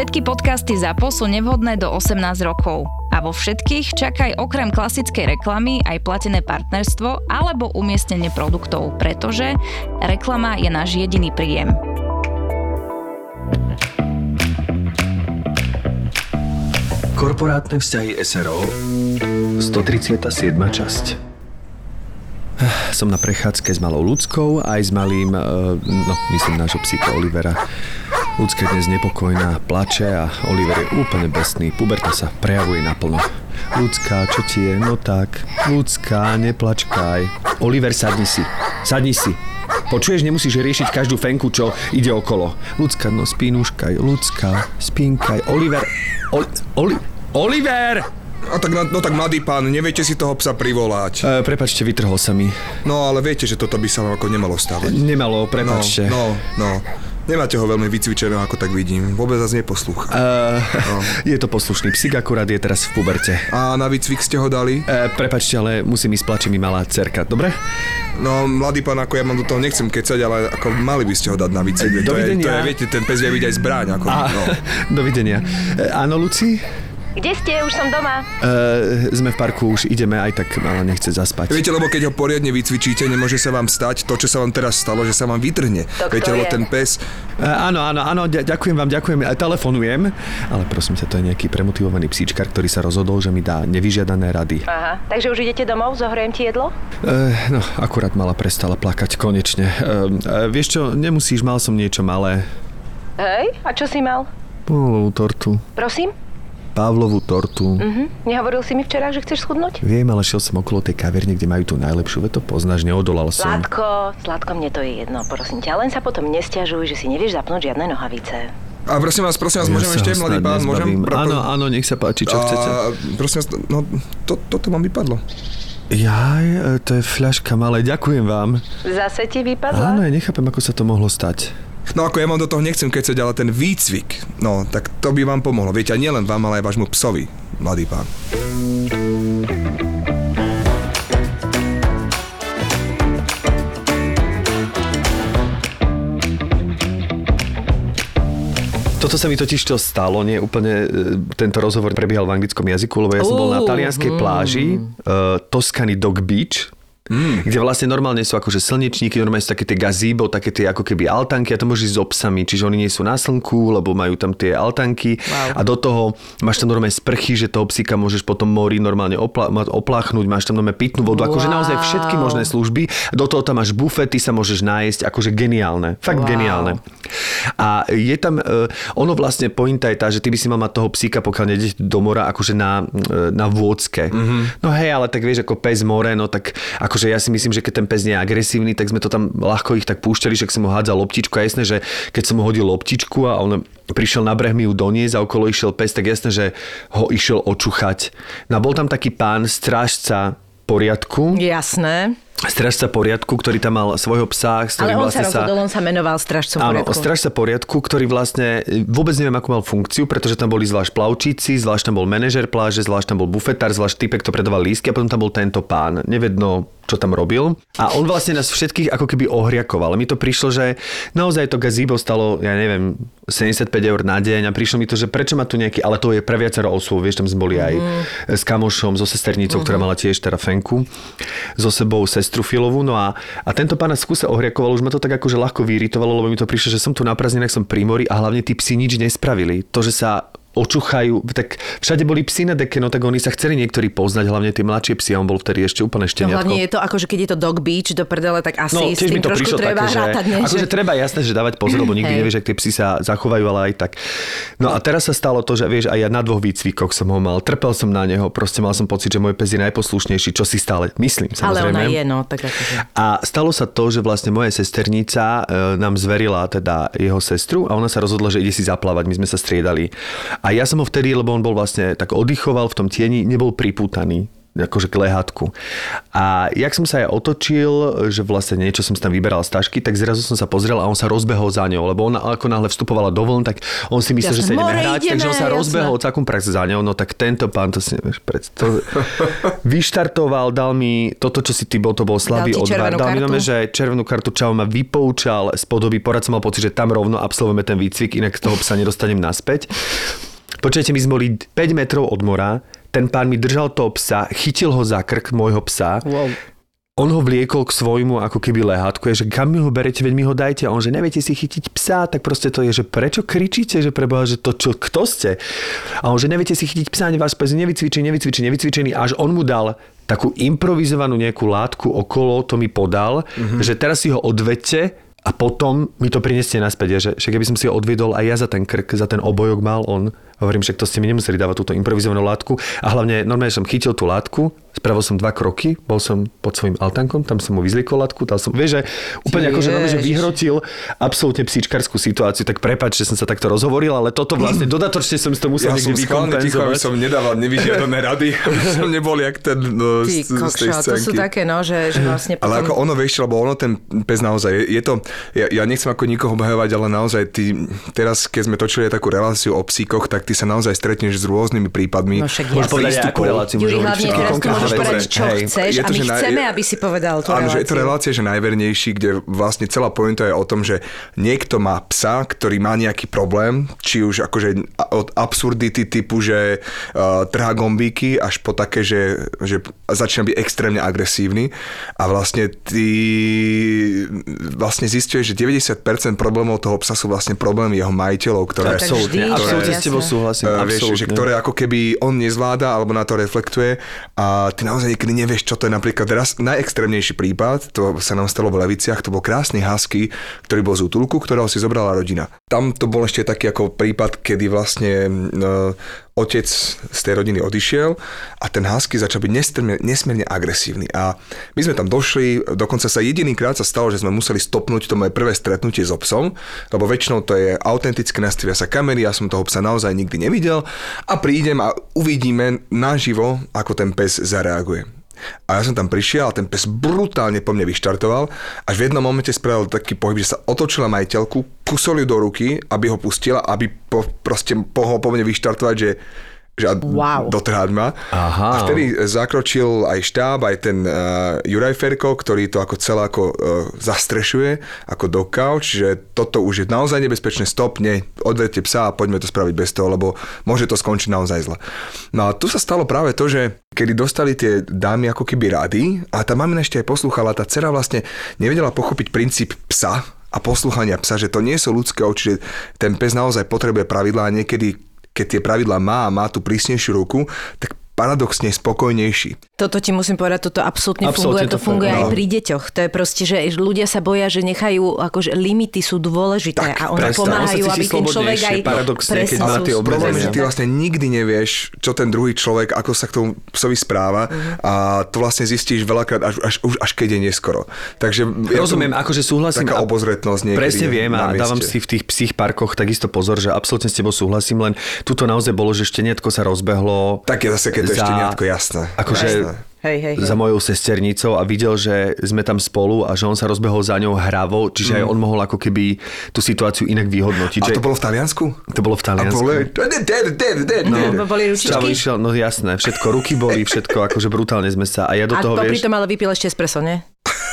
Všetky podcasty ZAPO sú nevhodné do 18 rokov. A vo všetkých čakaj okrem klasickej reklamy aj platené partnerstvo alebo umiestnenie produktov, pretože reklama je náš jediný príjem. Korporátne vzťahy SRO 137. časť Som na prechádzke s malou ľudskou aj s malým, e, no myslím nášho psíka Olivera. Ľudská je dnes nepokojná, plače a Oliver je úplne besný. Puberta sa prejavuje naplno. Ľudská, čo ti je? No tak. Ľudská, neplačkaj. Oliver, sadni si. Sadni si. Počuješ, nemusíš riešiť každú fenku, čo ide okolo. Ľudská, no spínúškaj. Ľudská, spínkaj. Oliver, Oli, Oli, Oliver! A tak, no, no tak mladý pán, neviete si toho psa privolať. E, prepačte, vytrhol sa mi. No ale viete, že toto by sa vám ako nemalo stávať. Nemalo, prepačte. No, no, no. Nemáte ho veľmi vycvičeného, ako tak vidím. Vôbec vás neposlúcha. Uh, no. Je to poslušný psík, akurát je teraz v puberte. A na výcvik ste ho dali? Uh, prepačte, ale musím ísť plače mi malá cerka, dobre? No, mladý pán, ako ja mám do toho nechcem kecať, ale ako mali by ste ho dať na výcvik. Dovidenia. To je, to je, viete, ten pes vie byť aj zbráň. Ako, A, no. Dovidenia. E, áno, Luci? Kde ste? Už som doma. Uh, sme v parku, už ideme, aj tak mala nechce zaspať. Viete, lebo keď ho poriadne vycvičíte, nemôže sa vám stať to, čo sa vám teraz stalo, že sa vám vytrhne. To Viete, lebo ten pes... Uh, áno, áno, áno, ďakujem vám, ďakujem, aj telefonujem, ale prosím sa, to je nejaký premotivovaný psíčkar, ktorý sa rozhodol, že mi dá nevyžiadané rady. Aha, takže už idete domov? Zohrejem ti jedlo? Uh, no, akurát mala prestala plakať, konečne. Uh, uh, vieš čo, nemusíš, mal som niečo malé. Hej, a čo si mal? Pavlovú tortu. Prosím? Pavlovú tortu. Mhm. Nehovoril si mi včera, že chceš schudnúť? Viem, ale šiel som okolo tej kaverne, kde majú tú najlepšiu, veď to poznáš, neodolal som. Sladko, sladko, mne to je jedno, prosím ťa. Len sa potom nestiažuj, že si nevieš zapnúť žiadne nohavice. A prosím vás, prosím vás, môžem Ja sa ešte, mladý pán, môžem... Pro- Áno, áno, nech sa páči, čo a, chcete. prosím vás, no, to, toto vám vypadlo. Jaj, e, to je fľaška malé, ďakujem vám. Zase ti vypadla? Áno, ja nechápem, ako sa to mohlo stať. No ako ja vám do toho nechcem kecať, ale ten výcvik, no tak to by vám pomohlo. Viete, a nielen vám, ale aj vášmu psovi, mladý pán. Toto sa mi totiž to stalo, nie úplne, e, tento rozhovor prebiehal v anglickom jazyku, lebo ja som bol na talianskej pláži, uh, Toscany Dog Beach, Mm. Kde vlastne normálne sú akože slnečníky, normálne sú také tie gazíbo, také tie ako keby altanky a to môžeš s obsami, čiže oni nie sú na slnku, lebo majú tam tie altanky Wow. a do toho máš tam normálne sprchy, že toho psíka môžeš potom mori normálne opla- opláchnuť, máš tam normálne pitnú vodu, akože Wow. naozaj všetky možné služby, do toho tam máš bufet, ty sa môžeš nájsť, akože geniálne, fakt Wow. geniálne. A je tam, e, ono vlastne pointa je tá, že ty by si mal mať toho psíka, pokiaľ nejdeš do mora, akože na, e, na vôdzke. Mm-hmm. No hej, ale tak vieš, ako pes more, no tak akože ja si myslím, že keď ten pes nie je agresívny, tak sme to tam ľahko ich tak púšťali, že som mu hádzal loptičku a jasné, že keď som mu hodil loptičku a on prišiel na breh mi ju doniesť a okolo išiel pes, tak jasné, že ho išiel očuchať. No a bol tam taký pán, strážca poriadku, Jasné. Strážca poriadku, ktorý tam mal svojho psa, s Ale on vlastne sa rozhodol, on sa menoval strážcom Áno, poriadku. strážca poriadku, ktorý vlastne e, vôbec neviem, akú mal funkciu, pretože tam boli zvlášť plavčíci, zvlášť tam bol manažer pláže, zvlášť tam bol bufetár, zvlášť typek, kto predával lístky a potom tam bol tento pán. Nevedno, čo tam robil. A on vlastne nás všetkých ako keby ohriakoval. Mi to prišlo, že naozaj to gazíbo stalo, ja neviem, 75 eur na deň a prišlo mi to, že prečo má tu nejaký, ale to je pre viacero osôb, vieš, tam sme boli aj s kamošom, so sesternicou, ktorá mala tiež teda fenku, so sebou sestru Filovu, no a, a tento pán kuse ohriakoval, už ma to tak akože ľahko vyiritovalo, lebo mi to prišlo, že som tu na prázdninách, som pri mori a hlavne tí psi nič nespravili. To, že sa očuchajú, tak všade boli psi na deke, no tak oni sa chceli niektorí poznať, hlavne tie mladšie psy, a on bol vtedy ešte úplne No šteniatko. hlavne je to ako, že keď je to dog beach do prdele, tak asi No, s tým to trošku treba také, že, rátať, ne? akože Že- treba jasné, že dávať pozor, lebo nikdy Hej. nevieš, ak tie psi sa zachovajú, ale aj tak. No a teraz sa stalo to, že vieš, aj ja na dvoch výcvikoch som ho mal, trpel som na neho, proste mal som pocit, že môj pes je najposlušnejší, čo si stále myslím, Ale samozrejme. ona je, no, tak akože. A stalo sa to, že vlastne moja sesternica e, nám zverila teda jeho sestru a ona sa rozhodla, že ide si zaplávať, my sme sa striedali. A ja som ho vtedy, lebo on bol vlastne tak oddychoval v tom tieni, nebol pripútaný. akože k lehátku. A jak som sa aj otočil, že vlastne niečo som tam vyberal z tašky, tak zrazu som sa pozrel a on sa rozbehol za ňou, lebo ona ako náhle vstupovala do vln, tak on si myslel, Jasne, že sa ideme hrať, ideme, takže on sa jasne. rozbehol celkom prax za ňou, no tak tento pán, to si nevieš predstaviť. Vyštartoval, dal mi toto, čo si ty bol, to bol slabý Dal odvar. Dal mi nome, že červenú kartu, čau ma vypoučal z podoby, porad som mal pocit, že tam rovno absolvujeme ten výcvik, inak z toho psa nedostanem naspäť. Počujete, my sme boli 5 metrov od mora, ten pán mi držal toho psa, chytil ho za krk môjho psa, Wow. on ho vliekol k svojmu ako keby lehátku, je, že kam mi ho berete, veď mi ho dajte. A on, že neviete si chytiť psa, tak proste to je, že prečo kričíte, že preboha, že to čo, kto ste? A on, že neviete si chytiť psa, váš pes nevycvičený, nevycvičený, nevycvičený, až on mu dal takú improvizovanú nejakú látku okolo, to mi podal, mm-hmm. že teraz si ho odvedte a potom mi to prineste naspäť, je, že, že keby som si ho odviedol aj ja za ten krk, za ten obojok mal on, hovorím, že to ste mi nemuseli dávať túto improvizovanú látku. A hlavne normálne som chytil tú látku, spravil som dva kroky, bol som pod svojim altankom, tam som mu vyzliekol látku, dal som, vieš, že úplne ako, že, normálne, že vyhrotil absolútne psíčkarskú situáciu, tak prepač, že som sa takto rozhovoril, ale toto vlastne dodatočne som si to musel Ja niekde schválne ticho, aby vykompenzovať. som nedával nevyžiadané rady, aby som nebol jak ten no, Ty z, z tej kokšo, to sú také, no, že, že vlastne potom... Ale ako ono, vieš, lebo ono ten pes naozaj, je, je to, ja, ja nechcem ako nikoho obhajovať, ale naozaj ty, teraz keď sme točili takú reláciu o psíkoch, tak ty sa naozaj stretneš s rôznymi prípadmi. No však Môžeš jasne. povedať, môžeš Juri, hlavne teraz tu konkrétne môžeš povedať, čo Hej. chceš Je a to, my že naj- chceme, aby si povedal tú Áno, že je to relácia, že najvernejší, kde vlastne celá pointa je o tom, že niekto má psa, ktorý má nejaký problém, či už akože od absurdity typu, že uh, trhá gombíky, až po také, že, že začína byť extrémne agresívny a vlastne ty vlastne zistuješ, že 90% problémov toho psa sú vlastne problémy jeho majiteľov, ktoré... tak Absolútne, absolútne jasné. s tebou súhlasím. Uh, vieš, absolútne. že ktoré ako keby on nezvláda alebo na to reflektuje a ty naozaj niekedy nevieš, čo to je napríklad raz, najextrémnejší prípad, to sa nám stalo v Leviciach, to bol krásny husky, ktorý bol z útulku, ktorého si zobrala rodina. Tam to bol ešte taký ako prípad, kedy vlastne uh, otec z tej rodiny odišiel a ten husky začal byť nesmierne, nesmierne agresívny. A my sme tam došli, dokonca sa jedinýkrát sa stalo, že sme museli stopnúť to moje prvé stretnutie so psom, lebo väčšinou to je autentické, nastavia sa kamery, ja som toho psa naozaj nikdy nevidel a prídem a uvidíme naživo, ako ten pes zareaguje. A ja som tam prišiel a ten pes brutálne po mne vyštartoval, až v jednom momente spravil taký pohyb, že sa otočila majiteľku, kusol ju do ruky, aby ho pustila, aby po, proste pohol po mne vyštartovať, že že a Wow. dotrhať ma. Aha. A vtedy zakročil aj štáb, aj ten uh, Juraj Ferko, ktorý to ako celé ako uh, zastrešuje, ako do couch, že toto už je naozaj nebezpečné, stop, nie, odverte psa a poďme to spraviť bez toho, lebo môže to skončiť naozaj zle. No a tu sa stalo práve to, že kedy dostali tie dámy ako keby rady a tá mamina ešte aj poslúchala, tá dcera vlastne nevedela pochopiť princíp psa, a poslúchania psa, že to nie sú ľudské oči, že ten pes naozaj potrebuje pravidlá a niekedy keď tie pravidlá má a má tú prísnejšiu ruku, tak paradoxne spokojnejší. Toto ti musím povedať, toto absolútne, Absolútne funguje. To to funguje aj No. pri deťoch. To je proste, že ľudia sa boja, že nechajú, akože limity sú dôležité Tak, a oni presne. pomáhajú, aby ten človek aj... slobodnejšie, paradoxne, keď má tie. Problém je, že ty vlastne nikdy nevieš, čo ten druhý človek, ako sa k tomu psovi správa Mhm. a to vlastne zistíš veľakrát až, až, už až keď je neskoro. Takže ja Rozumiem, akože súhlasím. Taká obozretnosť niekedy Presne viem a dávam si v tých psích parkoch takisto pozor, že absolútne s tebou súhlasím, len tuto naozaj bolo, že šteniatko sa rozbehlo. Tak je zase, keď to za- ešte jasné. Akože Jasné. Hej, hej, hej. za mojou sesternicou a videl, že sme tam spolu a že on sa rozbehol za ňou hravo, čiže aj on mohol ako keby tú situáciu inak vyhodnotiť. Mm. A že to bolo v Taliansku? to bolo v A Taliansku. boli... No, boli Čavo ručičky. išiel, no jasné, všetko, ruky boli, všetko, akože brutálne sme sa. A ja do A toho, popri vieš, tom ale vypil ešte espresso, nie?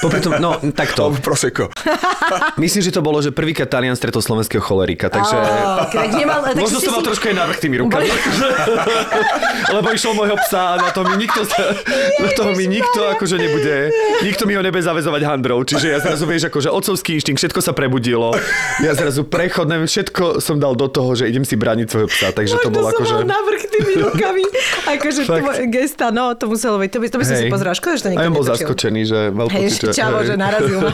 Popri tom, no takto. Proseko. Myslím, že to bolo, že prvýkrát Talian stretol slovenského cholerika, takže... Tak nemal, tak Možno som mal si- trošku aj navrh tými rukami. Lebo išiel môjho psa a na to mi nikto, sa- na toho mi nikto akože nebude, nikto mi ho nebude zavezovať handrou. Čiže ja zrazu vieš, akože otcovský inštinkt, všetko sa prebudilo. Ja zrazu prechod, neviem, všetko som dal do toho, že idem si brániť svojho psa. Takže to Možno bolo som akože... mal navrh tými rukami. Akože to moje gesta, no, to muselo byť. To by, to by som si pozrela. Škoda, že to A nikto bol zaskočený, že mal Hej, že... čavo, hej. že narazil.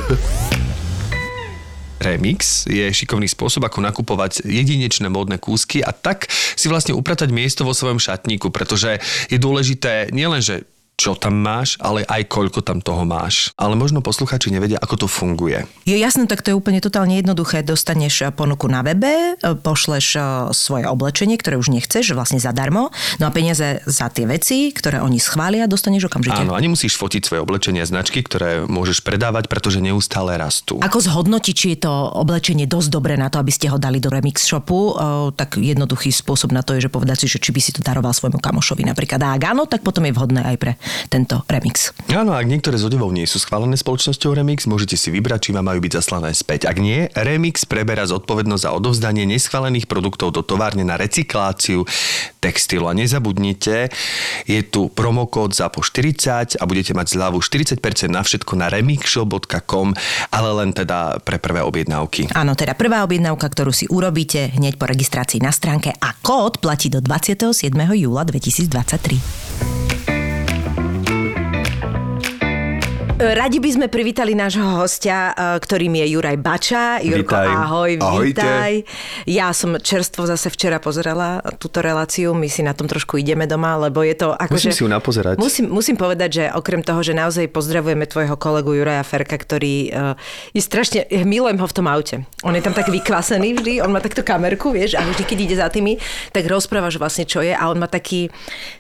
Remix je šikovný spôsob, ako nakupovať jedinečné módne kúsky a tak si vlastne upratať miesto vo svojom šatníku, pretože je dôležité nielen, že čo tam máš, ale aj koľko tam toho máš. Ale možno posluchači nevedia, ako to funguje. Je jasné, tak to je úplne totálne jednoduché. Dostaneš ponuku na webe, pošleš e, svoje oblečenie, ktoré už nechceš, vlastne zadarmo. No a peniaze za tie veci, ktoré oni schvália, dostaneš okamžite. Áno, a nemusíš fotiť svoje oblečenie a značky, ktoré môžeš predávať, pretože neustále rastú. Ako zhodnotiť, či je to oblečenie dosť dobré na to, aby ste ho dali do Remix shopu? Tak jednoduchý spôsob na to je, že povedať si, že či by si to daroval svojmu kamošovi napríklad. A ak áno, tak potom je vhodné aj pre tento remix. Áno, ak niektoré z odevov nie sú schválené spoločnosťou Remix, môžete si vybrať, či vám majú byť zaslané späť. Ak nie, Remix preberá zodpovednosť za odovzdanie neschválených produktov do továrne na recykláciu textilu. A nezabudnite, je tu promokód za po 40 a budete mať zľavu 40% na všetko na remixshop.com, ale len teda pre prvé objednávky. Áno, teda prvá objednávka, ktorú si urobíte hneď po registrácii na stránke a kód platí do 27. júla 2023. Radi by sme privítali nášho hostia, e, ktorým je Juraj Bača. Jurko, Vítaj. ahoj, Ahojte. vítaj. Ja som čerstvo zase včera pozerala túto reláciu, my si na tom trošku ideme doma, lebo je to ako, Musím že- si ju napozerať. Musím, musím povedať, že okrem toho, že naozaj pozdravujeme tvojho kolegu Juraja Ferka, ktorý uh, je strašne, milujem ho v tom aute. On je tam tak vykvasený vždy, on má takto kamerku, vieš, a vždy, keď ide za tými, tak rozprávaš vlastne, čo je a on má taký,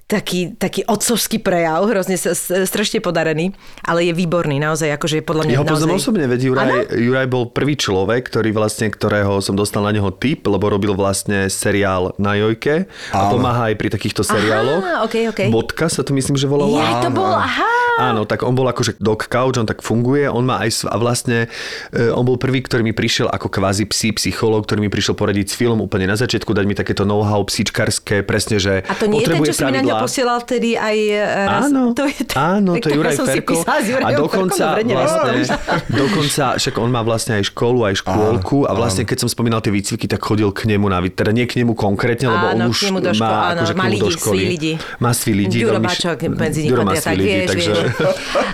taký, taký otcovský prejav, hrozne strašne podarený, ale je výborný, naozaj, akože je podľa mňa Ja ho poznám naozaj... osobne, veď Juraj, Juraj bol prvý človek, ktorý vlastne, ktorého som dostal na neho tip, lebo robil vlastne seriál na Jojke a pomáha aj pri takýchto seriáloch. okej, okej. Bodka sa to myslím, že volalo. Ja, to bol, aha! Áno, tak on bol akože dog couch, on tak funguje, on má aj, sv- a vlastne e, on bol prvý, ktorý mi prišiel ako kvázi psí psychológ, ktorý mi prišiel poradiť s film úplne na začiatku, dať mi takéto know-how psíčkarské, presne, že A to nie je ten, čo si mi na pravidlá. posielal vtedy aj e, raz? Áno, to je ten, áno, to je Juraj Ferko. A dokonca, dobre, neviem. vlastne, dokonca, však on má vlastne aj školu, aj škôlku a vlastne keď som spomínal tie výcviky, tak chodil k nemu na, teda nie k nemu konkrétne, lebo Áno, on k už nemu do ško- má, áno, akože má nemu do školy. ľudí. Má svý veľmi š- Bačok medzi nich má tak vieš, takže... vieš.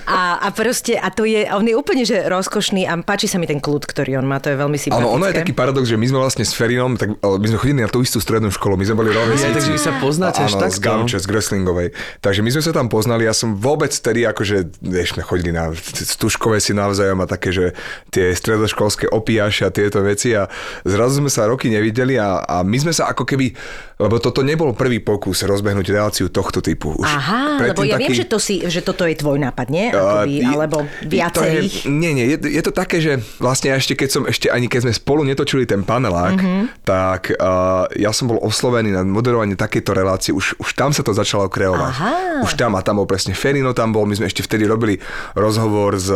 A, a proste, a to je, on je úplne, že rozkošný a páči sa mi ten kľud, ktorý on má, to je veľmi sympatické. Áno, ono je taký paradox, že my sme vlastne s Ferinom, tak, my sme chodili na tú istú strednú školu, my sme boli rovesníci. takže vy sa poznáte až z Gamče, z Greslingovej. Takže my sme sa tam poznali, ja som vôbec tedy, akože, vieš, sme chodili na stužkové si navzájom a také, že tie stredoškolské opíjaše a tieto veci a zrazu sme sa roky nevideli a, a my sme sa ako keby, lebo toto nebol prvý pokus rozbehnúť reláciu tohto typu. Už Aha, lebo ja viem, že, to si, že toto je tvoj nápad, nie? Akoby, Uh, je- alebo viacerých. Je, nie, nie, je, je to také, že vlastne ešte keď som, ešte ani keď sme spolu netočili ten panelák, mm-hmm. tak uh, ja som bol oslovený na moderovanie takéto relácie, už, už tam sa to začalo kreovať. Aha. Už tam a tam bol presne Ferino tam bol, my sme ešte vtedy robili rozhovor s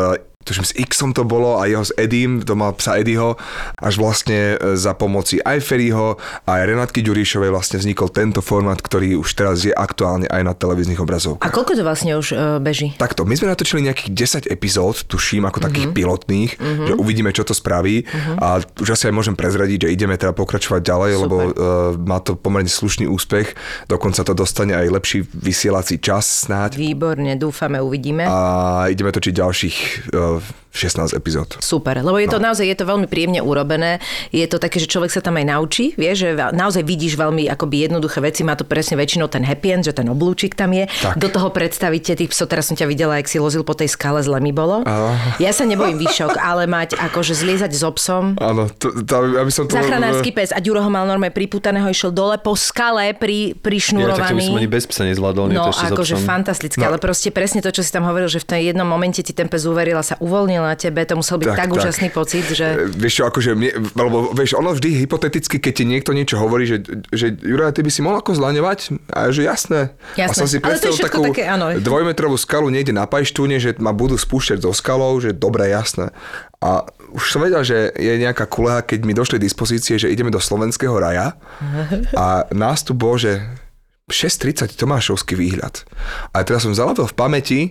tuším s Xom to bolo a jeho s Edim, to mal psa Edyho, až vlastne e, za pomoci aj Ferryho aj Renátky Ďuríšovej vlastne vznikol tento formát, ktorý už teraz je aktuálne aj na televíznych obrazovkách. A koľko to vlastne už uh, beží? Takto, my sme natočili nejakých 10 epizód, tuším, ako takých mm-hmm. pilotných, mm-hmm. že uvidíme, čo to spraví mm-hmm. a už asi aj môžem prezradiť, že ideme teda pokračovať ďalej, Super. lebo uh, má to pomerne slušný úspech, dokonca to dostane aj lepší vysielací čas snáď Výborne, dúfame, uvidíme. a ideme točiť ďalších uh, of 16 epizód. Super, lebo je to no. naozaj je to veľmi príjemne urobené. Je to také, že človek sa tam aj naučí, vie, že naozaj vidíš veľmi akoby jednoduché veci, má to presne väčšinou ten happy end, že ten oblúčik tam je. Tak. Do toho predstavíte tých psov, teraz som ťa videla, jak si lozil po tej skale, zle mi bolo. Ja sa nebojím výšok, ale mať akože zliezať so psom. Áno, to, to, aby som to... Záchranársky pes a Ďuro ho mal normálne priputaného, išiel dole po skale pri, Ja, tak to by som prišnurovaný. ani bez psa nezvládol, No, s akože fantastické, no. ale proste presne to, čo si tam hovoril, že v tom jednom momente ti ten pes uveril a sa uvoľnil na tebe, to musel byť tak, tak, úžasný pocit, že... E, Vieš čo, akože, mne, lebo vieš, ono vždy hypoteticky, keď ti niekto niečo hovorí, že, že Juraj, ty by si mohol ako zlaňovať? A že jasné. A Jasné. som si predstavil takú také, áno. dvojmetrovú skalu niekde na Pajštúne, že ma budú spúšťať zo skalou, že dobre, jasné. A už som vedel, že je nejaká kuleha, keď mi došli dispozície, že ideme do slovenského raja a nás tu bolo, že 6.30 Tomášovský výhľad. A teraz som zalabil v pamäti,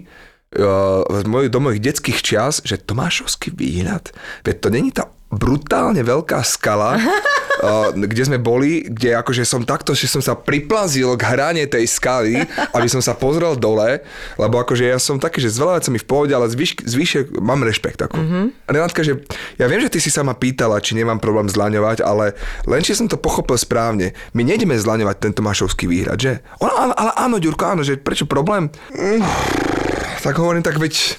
z mojich, do mojich detských čias, že Tomášovský výhľad, veď to není tá brutálne veľká skala, kde sme boli, kde akože som takto, že som sa priplazil k hrane tej skaly, aby som sa pozrel dole, lebo akože ja som taký, že s veľa vecami v pohode, ale zvyš, zvyšie mám rešpekt. Ako. Mm-hmm. Renátka, že ja viem, že ty si sa ma pýtala, či nemám problém zlaňovať, ale len či som to pochopil správne. My nejdeme zlaňovať ten Tomášovský výhrad, že? Ona, áno, ale áno, Ďurko, áno, že prečo problém? Mm, tak hovorím, tak veď,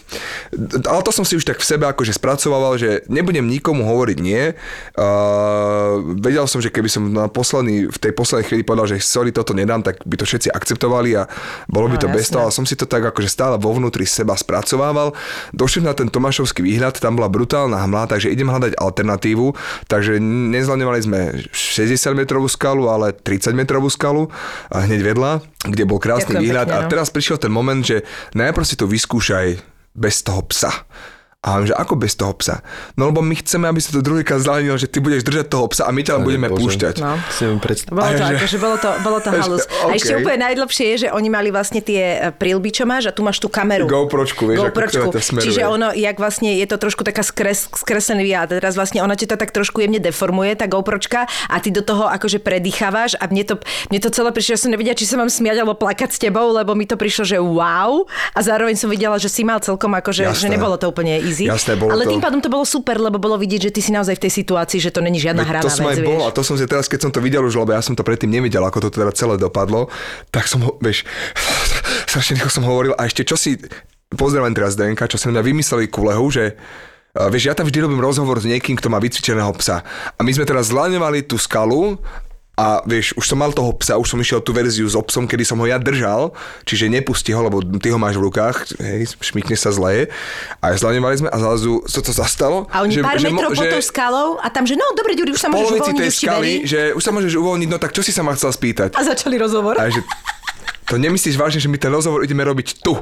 ale to som si už tak v sebe akože spracovával, že nebudem nikomu hovoriť nie. Uh, vedel som, že keby som na posledný, v tej poslednej chvíli povedal, že sorry, toto nedám, tak by to všetci akceptovali a bolo by No, to bez jasné. toho, ale som si to tak akože stále vo vnútri seba spracovával. Došiel na ten Tomášovský výhľad, tam bola brutálna hmla, takže idem hľadať alternatívu, takže nezlaňovali sme 60 metrovú skalu, ale 30 metrovú skalu a hneď vedľa, kde bol krásny Ďakujem výhľad pekne, a no. teraz prišiel ten moment, že najprv si to vyskúšaj bez toho psa. A hovorím, že ako bez toho psa? No lebo my chceme, aby sa to druhýkrát zlanilo, že ty budeš držať toho psa a my ťa len budeme Bože. púšťať. No. Si neviem predstaviť. Bolo to, A že- akože bolo to, bolo to halus. A OK. ešte úplne najdlhšie je, že oni mali vlastne tie e, prilby, čo máš a tu máš tú kameru. GoPročku, vieš, ako GoPročku. ktorá ťa smeruje. Čiže ono, jak vlastne je to trošku taká skres, skreslený výjad. Teraz vlastne ona ti to tak trošku jemne deformuje, tá GoPročka a ty do toho akože predýchávaš a mne to, mne to celé prišlo, že som nevedela, či sa mám smiať alebo plakať s tebou, lebo mi to prišlo, že wow. A zároveň som videla, že si mal celkom akože, že Jasné. nebolo to úplne easy. Jasné, bolo Ale to- tým pádom to bolo super, lebo bolo vidieť, že ty si naozaj v tej situácii, že to není žiadna hraná to som vec, aj bol a to som si teraz, keď som to videl už, lebo ja som to predtým nevidel, ako to teda celé dopadlo, tak som ho, vieš, strašne rýchlo som hovoril a ešte čo si, pozdravím teraz Denka, čo sa na mňa vymysleli kulehu, že a vieš, ja tam vždy robím rozhovor s niekým, kto má vycvičeného psa. A my sme teraz zlaňovali tú skalu a vieš, už som mal toho psa, už som išiel tú verziu s obsom, kedy som ho ja držal, čiže nepustí ho, lebo ty ho máš v rukách, hej, šmikne sa zle. A zlaňovali sme a zrazu sa to zastalo. A oni pár mo- metrov pod tou skalou a tam, že no, dobre, Ďuri, už sa môžeš uvoľniť, tej už skaly, že už sa môžeš uvoľniť, no tak čo si sa ma chcel spýtať? A začali rozhovor. A že to nemyslíš vážne, že my ten rozhovor ideme robiť tu.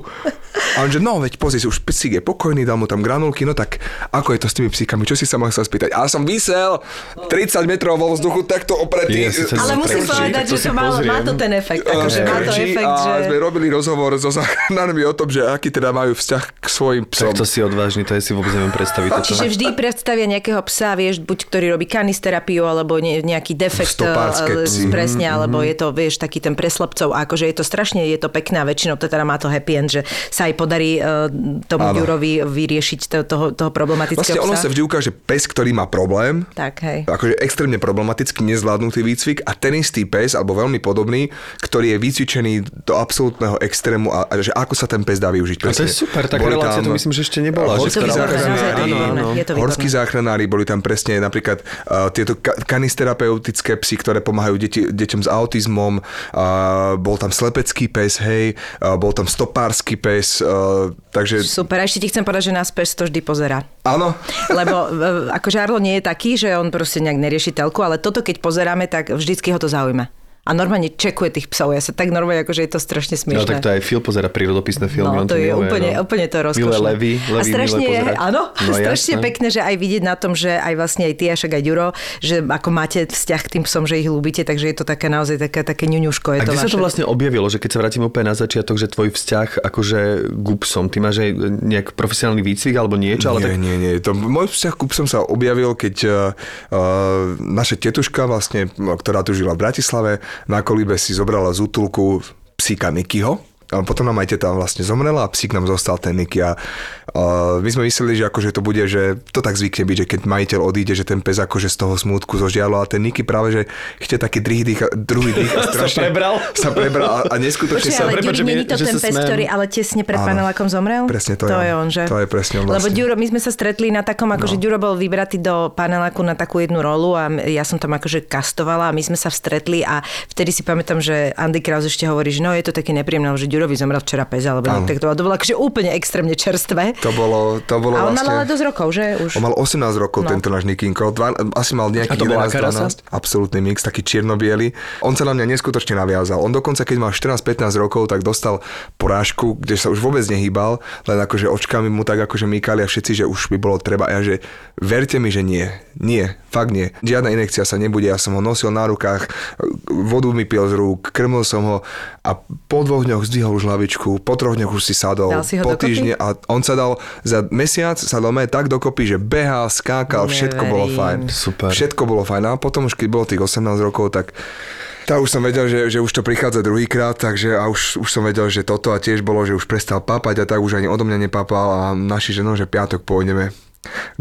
A on že no veď pozri už psík je pokojný, dal mu tam granulky, no tak ako je to s tými psíkami, čo si sa ma chcel spýtať? A ja som vysel 30 metrov vo vzduchu takto opretý. Yes, Ale musím povedať, že to má, má to ten efekt. Akože má to efekt, a že... sme robili rozhovor so záchranármi o tom, že aký teda majú vzťah k svojim psom. Tak to si odvážny, to ja si vôbec neviem predstaviť. Toto. Čiže vždy predstavia nejakého psa, vieš, buď ktorý robí kanisterapiu, alebo ne, nejaký defekt Stopárske eh, presne, alebo je to, vieš, taký ten preslepcov. Akože je to strašne, je to pekné a väčšinou to teda má to happy end, že sa aj podarí eh, tomu Áno. Ďurovi vyriešiť to, toho, toho problematického Vlastne ono psa. sa vždy ukáže pes, ktorý má problém, Tak, hej. akože extrémne problematický, nezvládnutý výcvik a ten istý pes, alebo veľmi podobný, ktorý je vycvičený do absolútneho extrému a, a že ako sa ten pes dá využiť. A to je super, taká Boli relácia to myslím, že ešte nebola. Horskí to Horskí záchranári boli tam presne napríklad uh, tieto ka- kanisterapeutické psy, ktoré pomáhajú deti, deťom s autizmom, uh, bol tam slepecký pes, hej, bol tam stopársky pes, takže Super, a ešte ti chcem povedať, že nás pes to vždy pozera. áno, Lebo e, ako Žarlo nie je taký, že on proste nejak nerieši telku, ale toto keď pozeráme, tak vždycky ho to zaujíma. A normálne čekuje tých psov. Ja sa tak normálne, akože je to strašne No smiešné. tak to aj Phil pozera prírodopisné filmy. No, on to je miluje, úplne, no. úplne to rozkošné. levy, a levy strašne miluje je, pozerať. áno, no, strašne jasné. pekné, že aj vidieť na tom, že aj vlastne aj ty, a však aj Ďuro, že ako máte vzťah k tým psom, že ich ľúbite, takže je to také naozaj také, také ňuňuško. Je A to kde sa vaše. to vlastne objavilo, že keď sa vrátime úplne na začiatok, že tvoj vzťah akože k psom, ty máš aj nejak profesionálny výcvik alebo niečo, ale nie, tak nie, nie. To, môj vzťah k psom sa objavil, keď uh, naša tetuška vlastne, ktorá tu žila v Bratislave, na kolíbe si zobrala z útulku psíka Nikyho. A potom nám aj teta vlastne zomrela a psík nám zostal ten Niky a uh, my sme mysleli, že akože to bude, že to tak zvykne byť, že keď majiteľ odíde, že ten pes akože z toho smútku zožialo a ten Niky práve, že chce taký druhý dých, druhý dých a strašne prebral. sa prebral a, a neskutočne Počkaj, sa... ale mi- není to že ten sa pes, smejem. ktorý ale tesne pred panelákom zomrel? Presne, to je to on. je on, že? To je presne on Lebo vlastne. Ďuro, my sme sa stretli na takom, akože no. Ďuro bol vybratý do paneláku na takú jednu rolu a ja som tam akože kastovala a my sme sa stretli a vtedy si pamätám, že Andy Kraus ešte hovorí, že no je to také nepríjemné, že Ďurovi zomrel včera pes, alebo Áno. tak to, to bolo akože úplne extrémne čerstvé. To bolo, to bolo A on mal vlastne... ale dosť rokov, že? Už. On mal 18 rokov, No. tento náš Nikinko. Dva, asi mal A nejakých to bola 11, aká rasa? 12. Absolútny mix, taký čierno On sa na mňa neskutočne naviazal. On dokonca, keď mal 14-15 rokov, tak dostal porážku, kde sa už vôbec nehýbal, len akože očkami mu tak akože mýkali a všetci, že už by bolo treba. A ja, že verte mi, že nie. Nie, fakt nie. Žiadna inekcia sa nebude. Ja som ho nosil na rukách, vodu mi pil z rúk, krmil som ho a po dvoch dňoch zdvihol už hlavičku, po troch dňoch už si sadol, Dal si ho po týždni a on sa dal za mesiac sa dal mať tak dokopy, že behal, skákal, všetko bolo Neverím. fajn. Super. Všetko bolo fajn. A potom už keď bolo tých 18 rokov, tak tá už som vedel, že, že už to prichádza druhýkrát, takže a už, už som vedel, že toto a tiež bolo, že už prestal papať a tak už ani odo mňa nepapal a naši, že no, že piatok pôjdeme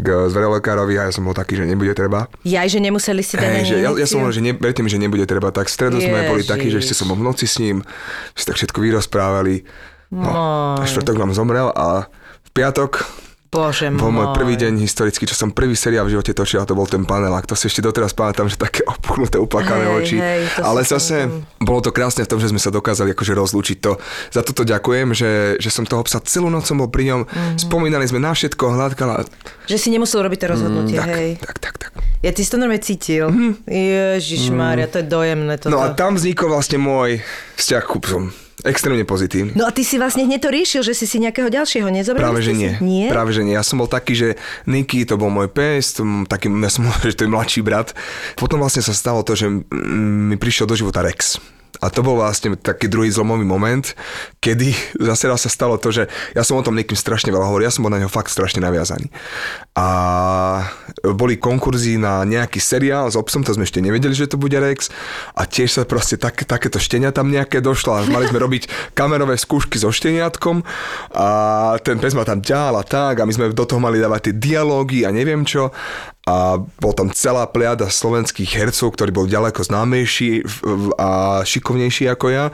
k zverelekárovi a ja som bol taký, že nebude treba. Jaj, že nemuseli si dať ani že ja, ja som hovoril, že ne, verte mi, že nebude treba. Tak v stredu sme boli takí, že ešte som bol v noci s ním, si tak všetko vyrozprávali. No, a štvrtok nám zomrel a v piatok Bože bol môj môj. prvý deň historický, čo som prvý seriál v živote točil a to bol ten panelák. To si ešte doteraz pamätám, že také opuchnuté, uplakané Hej, oči. hej, Ale zase bolo to krásne v tom, že sme sa dokázali akože rozlúčiť to. Za toto ďakujem, že, že som toho psa celú noc som bol pri ňom. Mhm. Spomínali sme na všetko, hľadkala. Že si nemusel robiť to rozhodnutie, tak, hej. tak, tak, tak. Ja ty si to normálne cítil. Ježiš Mária, to je dojemné toto. No a tam vznikol vlastne môj vzťah psom. Extrémne pozitívny. No a ty si vlastne hneď to riešil, že si si nejakého ďalšieho nezobral? Práve že nie. Si? Nie? Práve že nie. Ja som bol taký, že Niky to bol môj pes, to, taký, ja som že to je mladší brat. Potom vlastne sa stalo to, že mi prišiel do života Rex. A to bol vlastne taký druhý zlomový moment, kedy zase raz sa stalo to, že ja som o tom niekým strašne veľa hovoril, ja som bol na neho fakt strašne naviazaný. A boli konkurzy na nejaký seriál s obsom, to sme ešte nevedeli, že to bude Rex. A tiež sa proste tak, takéto štenia tam nejaké došlo a mali sme robiť kamerové skúšky so šteniatkom a ten pes ma tam ťahal a tak a my sme do toho mali dávať tie dialógy a neviem čo a bol tam celá pliada slovenských hercov, ktorí boli ďaleko známejší a šikovnejší ako ja.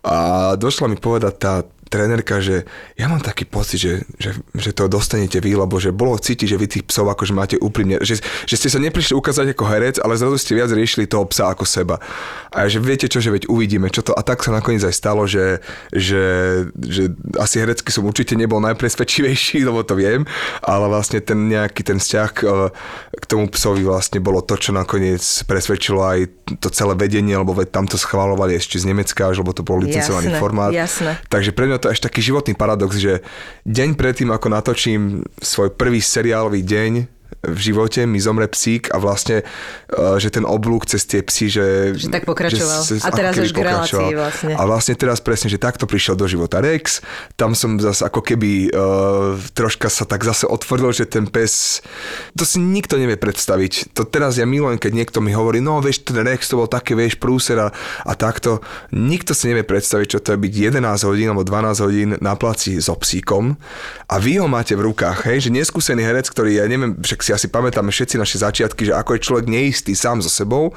A došla mi povedať tá trénerka, že ja mám taký pocit, že, že, že to dostanete vy, lebo že bolo cítiť, že vy tých psov akože máte úprimne, že, že ste sa neprišli ukázať ako herec, ale zrazu ste viac riešili toho psa ako seba. A že viete čo, že veď uvidíme, čo to. A tak sa nakoniec aj stalo, že, že, že asi herecky som určite nebol najpresvedčivejší, lebo to viem, ale vlastne ten nejaký ten vzťah eh, k tomu psovi vlastne bolo to, čo nakoniec presvedčilo aj to celé vedenie, lebo veď tam to schvalovali ešte z Nemecka, až lebo to bol licencovaný Jasné, formát. jasné. Takže pre mňa to až taký životný paradox, že deň predtým, ako natočím svoj prvý seriálový deň v živote, mi zomre psík a vlastne, eh, že ten oblúk cez tie psy, že... Že tak pokračoval. že- A teraz až k relácii vlastne. A vlastne teraz presne, že takto prišiel do života Rex, tam som zase ako keby uh, troška sa tak zase otvoril, že ten pes, to si nikto nevie predstaviť. To teraz ja milujem, keď niekto mi hovorí, no vieš, ten Rex to bol také, vieš, prúser a, a takto. Nikto si nevie predstaviť, čo to je byť 11 hodín alebo 12 hodín na placi so psíkom a vy ho máte v rukách, hej, že neskúsený herec, ktorý, ja neviem, však si asi pamätáme všetci naše začiatky, že ako je človek neistý sám so sebou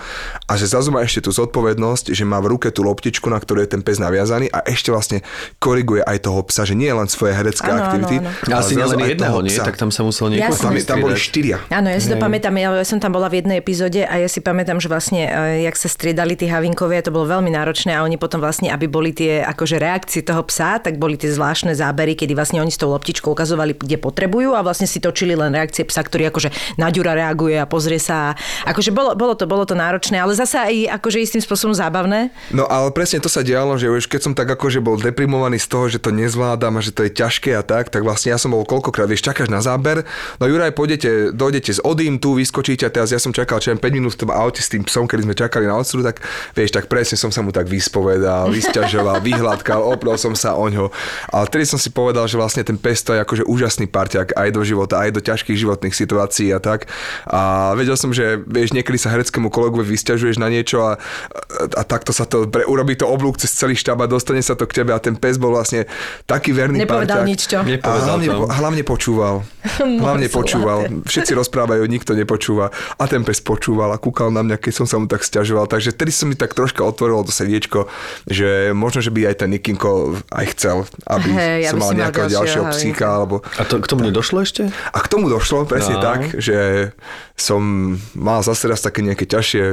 a že zrazu má ešte tú zodpovednosť, že má v ruke tú loptičku, na ktorú je ten pes naviazaný a ešte vlastne koriguje aj toho psa, že nie len svoje herecké áno, aktivity. áno. ale Asi nielen jedného, nie? Tak tam sa musel niekoľko Tam, tam boli štyria. Áno, ja si to pamätám, ja, ja som tam bola v jednej epizóde a ja si pamätám, že vlastne, e, jak sa striedali tí havinkovia, to bolo veľmi náročné a oni potom vlastne, aby boli tie akože reakcie toho psa, tak boli tie zvláštne zábery, kedy vlastne oni s tou loptičkou ukazovali, kde potrebujú a vlastne si točili len reakcie psa, ktorý akože na ďura reaguje a pozrie sa. Akože bolo, bolo, to, bolo to náročné, ale zase aj akože istým spôsobom zábavné. No ale presne to sa dialo, že už keď som tak akože bol deprimovaný z toho, že to nezvládam a že to je ťažké a tak, tak vlastne ja som bol koľkokrát, vieš, čakáš na záber, no Juraj, pôjdete, dojdete z Odím, tu vyskočíte a teraz ja som čakal čo len 5 minút v tom aute s tým psom, keď sme čakali na odsudu, tak vieš, tak presne som sa mu tak vyspovedal, vysťažoval, vyhľadkal, oprel som sa o ňo. Ale vtedy som si povedal, že vlastne ten pes to je akože úžasný parťák aj do života, aj do ťažkých životných situácií a tak. A vedel som, že vieš, niekedy sa hereckému kolegovi vysťažuješ na niečo a, a, a takto sa to, pre, urobí to oblúk cez celý štáb a dostane sa to k tebe a ten pes bol vlastne taký verný Nepovedal parťák. nič, čo? A Nepovedal hlavne, to. hlavne počúval. hlavne počúval. Všetci rozprávajú, nikto nepočúva. A ten pes počúval a kúkal na mňa, keď som sa mu tak stiažoval. Takže vtedy som mi tak troška otvorilo to srdiečko, že možno, že by aj ten Nikinko aj chcel, aby Hej, som aby mal nejakého ďalšieho ďalšieho psíka. Alebo... A to, k tomu nedošlo ešte? A k tomu došlo presne No. tak, že som mal zase raz také nejaké ťažšie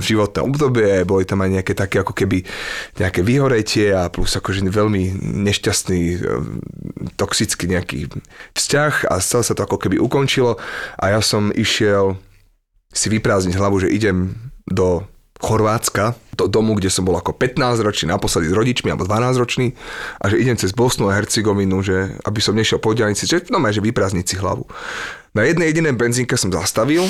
životné obdobie, boli tam aj nejaké také ako keby nejaké vyhoretie a plus akože veľmi nešťastný e, toxický nejaký vzťah a celé sa to ako keby ukončilo a ja som išiel si vyprázdniť hlavu, že idem do Chorvátska, do domu, kde som bol ako 15 ročný, naposledy s rodičmi, alebo 12 ročný, a že idem cez Bosnu a Hercegovinu, že aby som nešiel po diálnici, že no že vyprázdniť si hlavu. Na jednej jedinej benzínke som zastavil,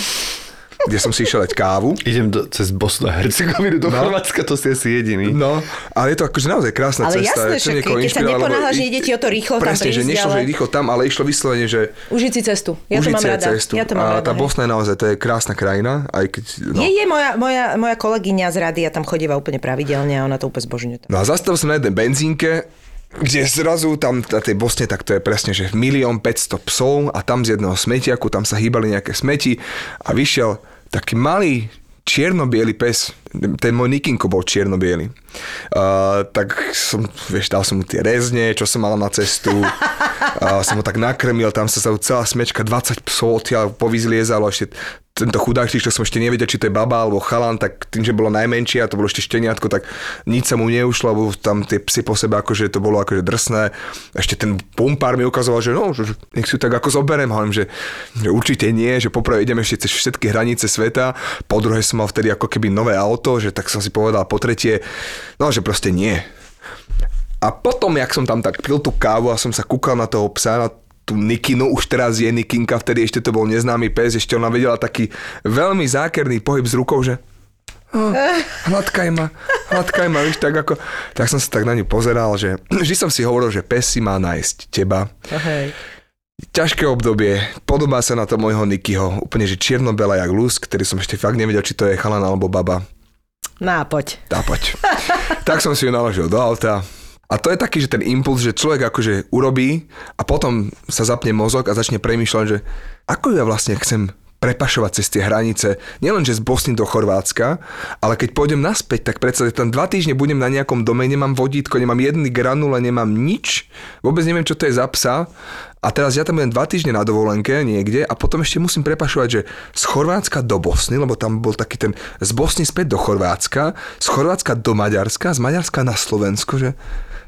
kde som si išiel dať kávu. Idem do, cez Bosnu a Hercegovinu do No. Chorvátska, to si asi jediný. No, ale je to akože naozaj krásna Ale cesta. jasné, čo však keď sa neponáhľaš, i- nejde ti o to rýchlo tam Presne, že prísť, nešlo, ale- že rýchlo tam, ale išlo vyslovene, že Užiť si cestu. Ja to mám rada. cestu. Ja to mám a rada. tá hej. Bosna je naozaj, to je krásna krajina, aj keď... No. Je, je, moja, moja, moja kolegyňa z rady, ja tam chodíva úplne pravidelne a ona to úplne zbožňuje. No a zastavil som na jednej benzínke, kde zrazu tam na tej Bosne, tak to je presne, že milión 500 psov a tam z jedného smetiaku, tam sa hýbali nejaké smeti a vyšiel taký malý čierno-biely pes, ten môj Nikinko bol čierno-biely. Uh, tak som, vieš, dal som mu tie rezne, čo som mal na cestu. Uh, som ho tak nakrmil, tam sa celá smečka, 20 psov odtiaľ povyzliezalo, ešte tento chudák, čo som ešte nevedel, či to je baba alebo chalan, tak tým, že bolo najmenšie a to bolo ešte šteniatko, tak nič sa mu neušlo, lebo tam tie psy po sebe akože to bolo akože drsné. Ešte ten pumpár mi ukazoval, že no, že nech si tak ako zoberiem, hovorím, že, že určite nie, že poprvé ideme ešte cez všetky hranice sveta, po druhé som mal vtedy ako keby nové auto, že tak som si povedal po tretie, no, že proste nie. A potom, jak som tam tak pil tú kávu a som sa kúkal na toho psa, na tú Nikinu, už teraz je Nikinka, vtedy ešte to bol neznámy pes, ešte ona vedela taký veľmi zákerný pohyb s rukou, že oh, hladkaj ma, hladkaj ma, víš, tak ako, tak som sa tak na ňu pozeral, že vždy som si hovoril, že pes si má nájsť teba. Hej. Ťažké obdobie, podobá sa na to môjho Nikyho, úplne, že čierno-bela jak lúsk, ktorý som ešte fakt nevedel, či to je chalan alebo baba. Nápoď. Dá poď. tak som si ju naložil do auta, a to je taký, že ten impuls, že človek akože urobí a potom sa zapne mozog a začne premýšľať, že ako ja vlastne chcem prepašovať cez tie hranice, nielenže z Bosny do Chorvátska, ale keď pôjdem naspäť, tak predsa tam dva týždne budem na nejakom dome, nemám vodítko, nemám jedny granule, nemám nič, vôbec neviem, čo to je za psa a teraz ja tam budem dva týždne na dovolenke niekde a potom ešte musím prepašovať, že z Chorvátska do Bosny, lebo tam bol taký ten z Bosny späť do Chorvátska, z Chorvátska do Maďarska, z Maďarska na Slovensko, že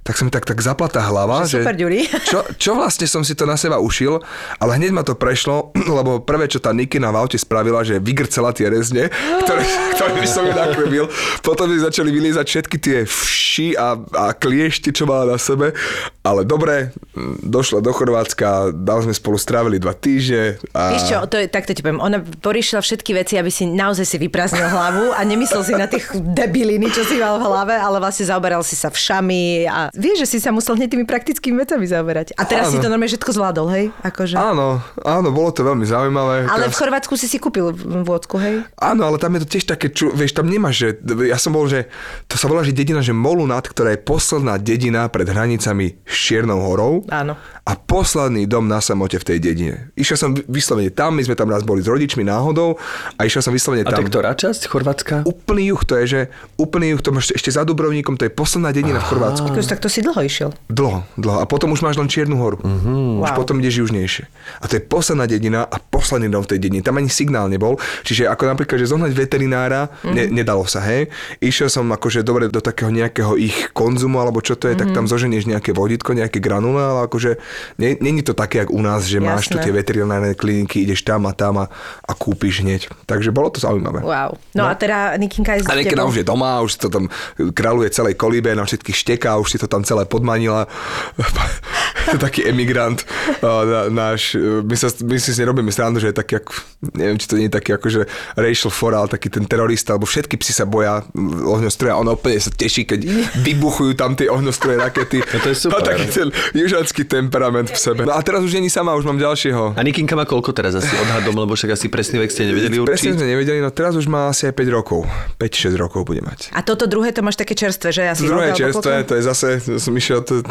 tak sa mi tak, tak zaplatá hlava, Že super, Ďuri. čo, čo vlastne som si to na seba ušil, ale hneď ma to prešlo, lebo prvé, čo tá Nikina v aute spravila, že vygrcela tie rezne, ktoré, ktoré by som ju nakrmil. Potom mi začali vylízať všetky tie vši a, a kliešti, čo mala na sebe. Ale dobre, došla do Chorvátska, dal sme spolu strávili dva týždne. A... Víš čo, to je, takto ti poviem, ona poriešila všetky veci, aby si naozaj si vyprázdnil hlavu a nemyslel si na tých debiliny, čo si mal v hlave, ale vlastne zaoberal si sa všami a vieš, že si sa musel hneď tými praktickými vecami zaoberať. A teraz Áno. si to normálne všetko zvládol, hej? Akože. Áno, áno, bolo to veľmi zaujímavé. Ale v Chorvátsku si si kúpil vodku, hej? Áno, ale tam je to tiež také, čo, vieš, tam nemáš, že ja som bol, že to sa volá, že dedina, že Molunat, ktorá je posledná dedina pred hranicami s Čiernou horou Áno. a posledný dom na samote v tej dedine. Išiel som vyslovene tam, my sme tam raz boli s rodičmi náhodou a išiel som vyslovene A to tam. je ktorá časť Chorvátska? Úplný juh to je, že úplný juh, to máš ešte za Dubrovníkom, to je posledná dedina v Chorvátsku. Akože tak to si dlho išiel. Dlho, dlho. A potom už máš len Čiernu horu. Mm-hmm. Už Wow. potom ideš južnejšie. A to je posledná dedina a posledný dom v tej dedine. Tam ani signál nebol. Čiže ako napríklad, že zohnať veterinára, mm-hmm. ne, nedalo sa, hej. Išiel som akože dobre do takého nejakého ich konzumu, alebo čo to je, mm-hmm. tak tam zoženieš nejaké vodítko, nejaké granule, ale akože není to také, jak u nás, že máš tu Jasné. tie veterinárne kliniky, ideš tam a tam a, a kúpiš hneď. Takže bolo to zaujímavé. Wow. No, no. a teda Nikinka je A niekedy tebou. už je doma, už si to tam kráľuje celej kolíbe, na všetkých šteká, už si to tam celé podmanila. taký emigrant uh, náš, my, sa, my si s ním robíme srandu, že je taký, ako, neviem, či to nie je taký akože racial foral, taký ten terorista, alebo všetky psi sa boja ohňostroja, on úplne sa teší, keď vybuchujú tam tie ohňostroje rakety. No to je super. Má taký ten južanský temperament v sebe. No a teraz už není sama, už mám ďalšieho. A Nikinka má koľko teraz asi odhadom, lebo však asi presný vek ste nevedeli Presne určiť? sme nevedeli, no teraz už má asi aj 5 rokov. 5-6 rokov bude mať. A toto druhé to máš také čerstvé, že? Asi Druhé čerstvé, to je zase, to som išiel, to,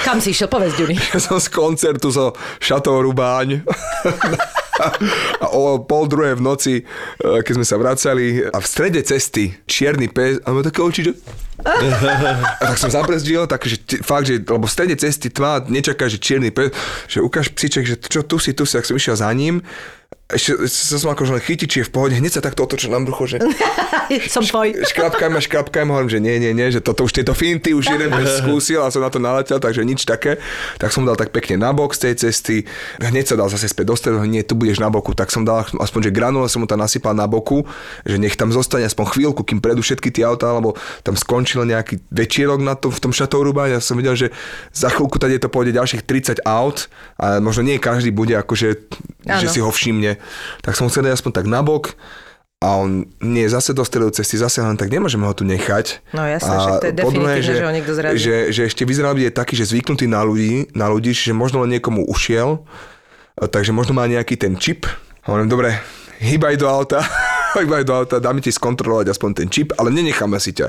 Kam si išiel? Povedz, Ďuri. ja som z koncertu so Šatou Rubáň. a o pol druhé v noci, e, keď sme sa vracali a v strede cesty čierny pes a má také oči, že... a tak som zabrzdil, takže t- fakt, že, lebo v strede cesty tma, nečaká, že čierny pes, že ukáž psiček, že čo tu si, tu si, tak som išiel za ním ešte som akože len chytiť, či je v pohode, hneď sa takto otočil na brucho, že Som tvoj. škrapkajme, škrapkajme, hovorím, že nie, nie, nie, že toto už tieto finty už jeden skúsil a som na to naletel, takže nič také. Tak som dal tak pekne na bok z tej cesty, hneď sa dal zase späť do stredu, nie, tu budeš na boku, tak som dal aspoň, že granule som mu tam nasypal na boku, že nech tam zostane aspoň chvíľku, kým prejdú všetky tie autá, lebo tam skončil nejaký večierok na tom, v tom šatou ja som videl, že za chvíľku tady to pôjde ďalších 30 aut a možno nie každý bude akože, že Áno. si ho všimne. Tak som musel dať aspoň tak na bok, a on nie je zase do stredu cesty, zase len tak nemôžeme ho tu nechať. No jasné, A však to je po druhé, definitívne, že ho niekto zrazí. Že, že ešte vyzeral byť taký, že zvyknutý na ľudí, na ľudí, že možno len niekomu ušiel, a takže možno má nejaký ten čip. Hovorím, dobre, hýbaj do auta. iba do auta, dáme ti skontrolovať aspoň ten čip, ale nenecháme si ťa.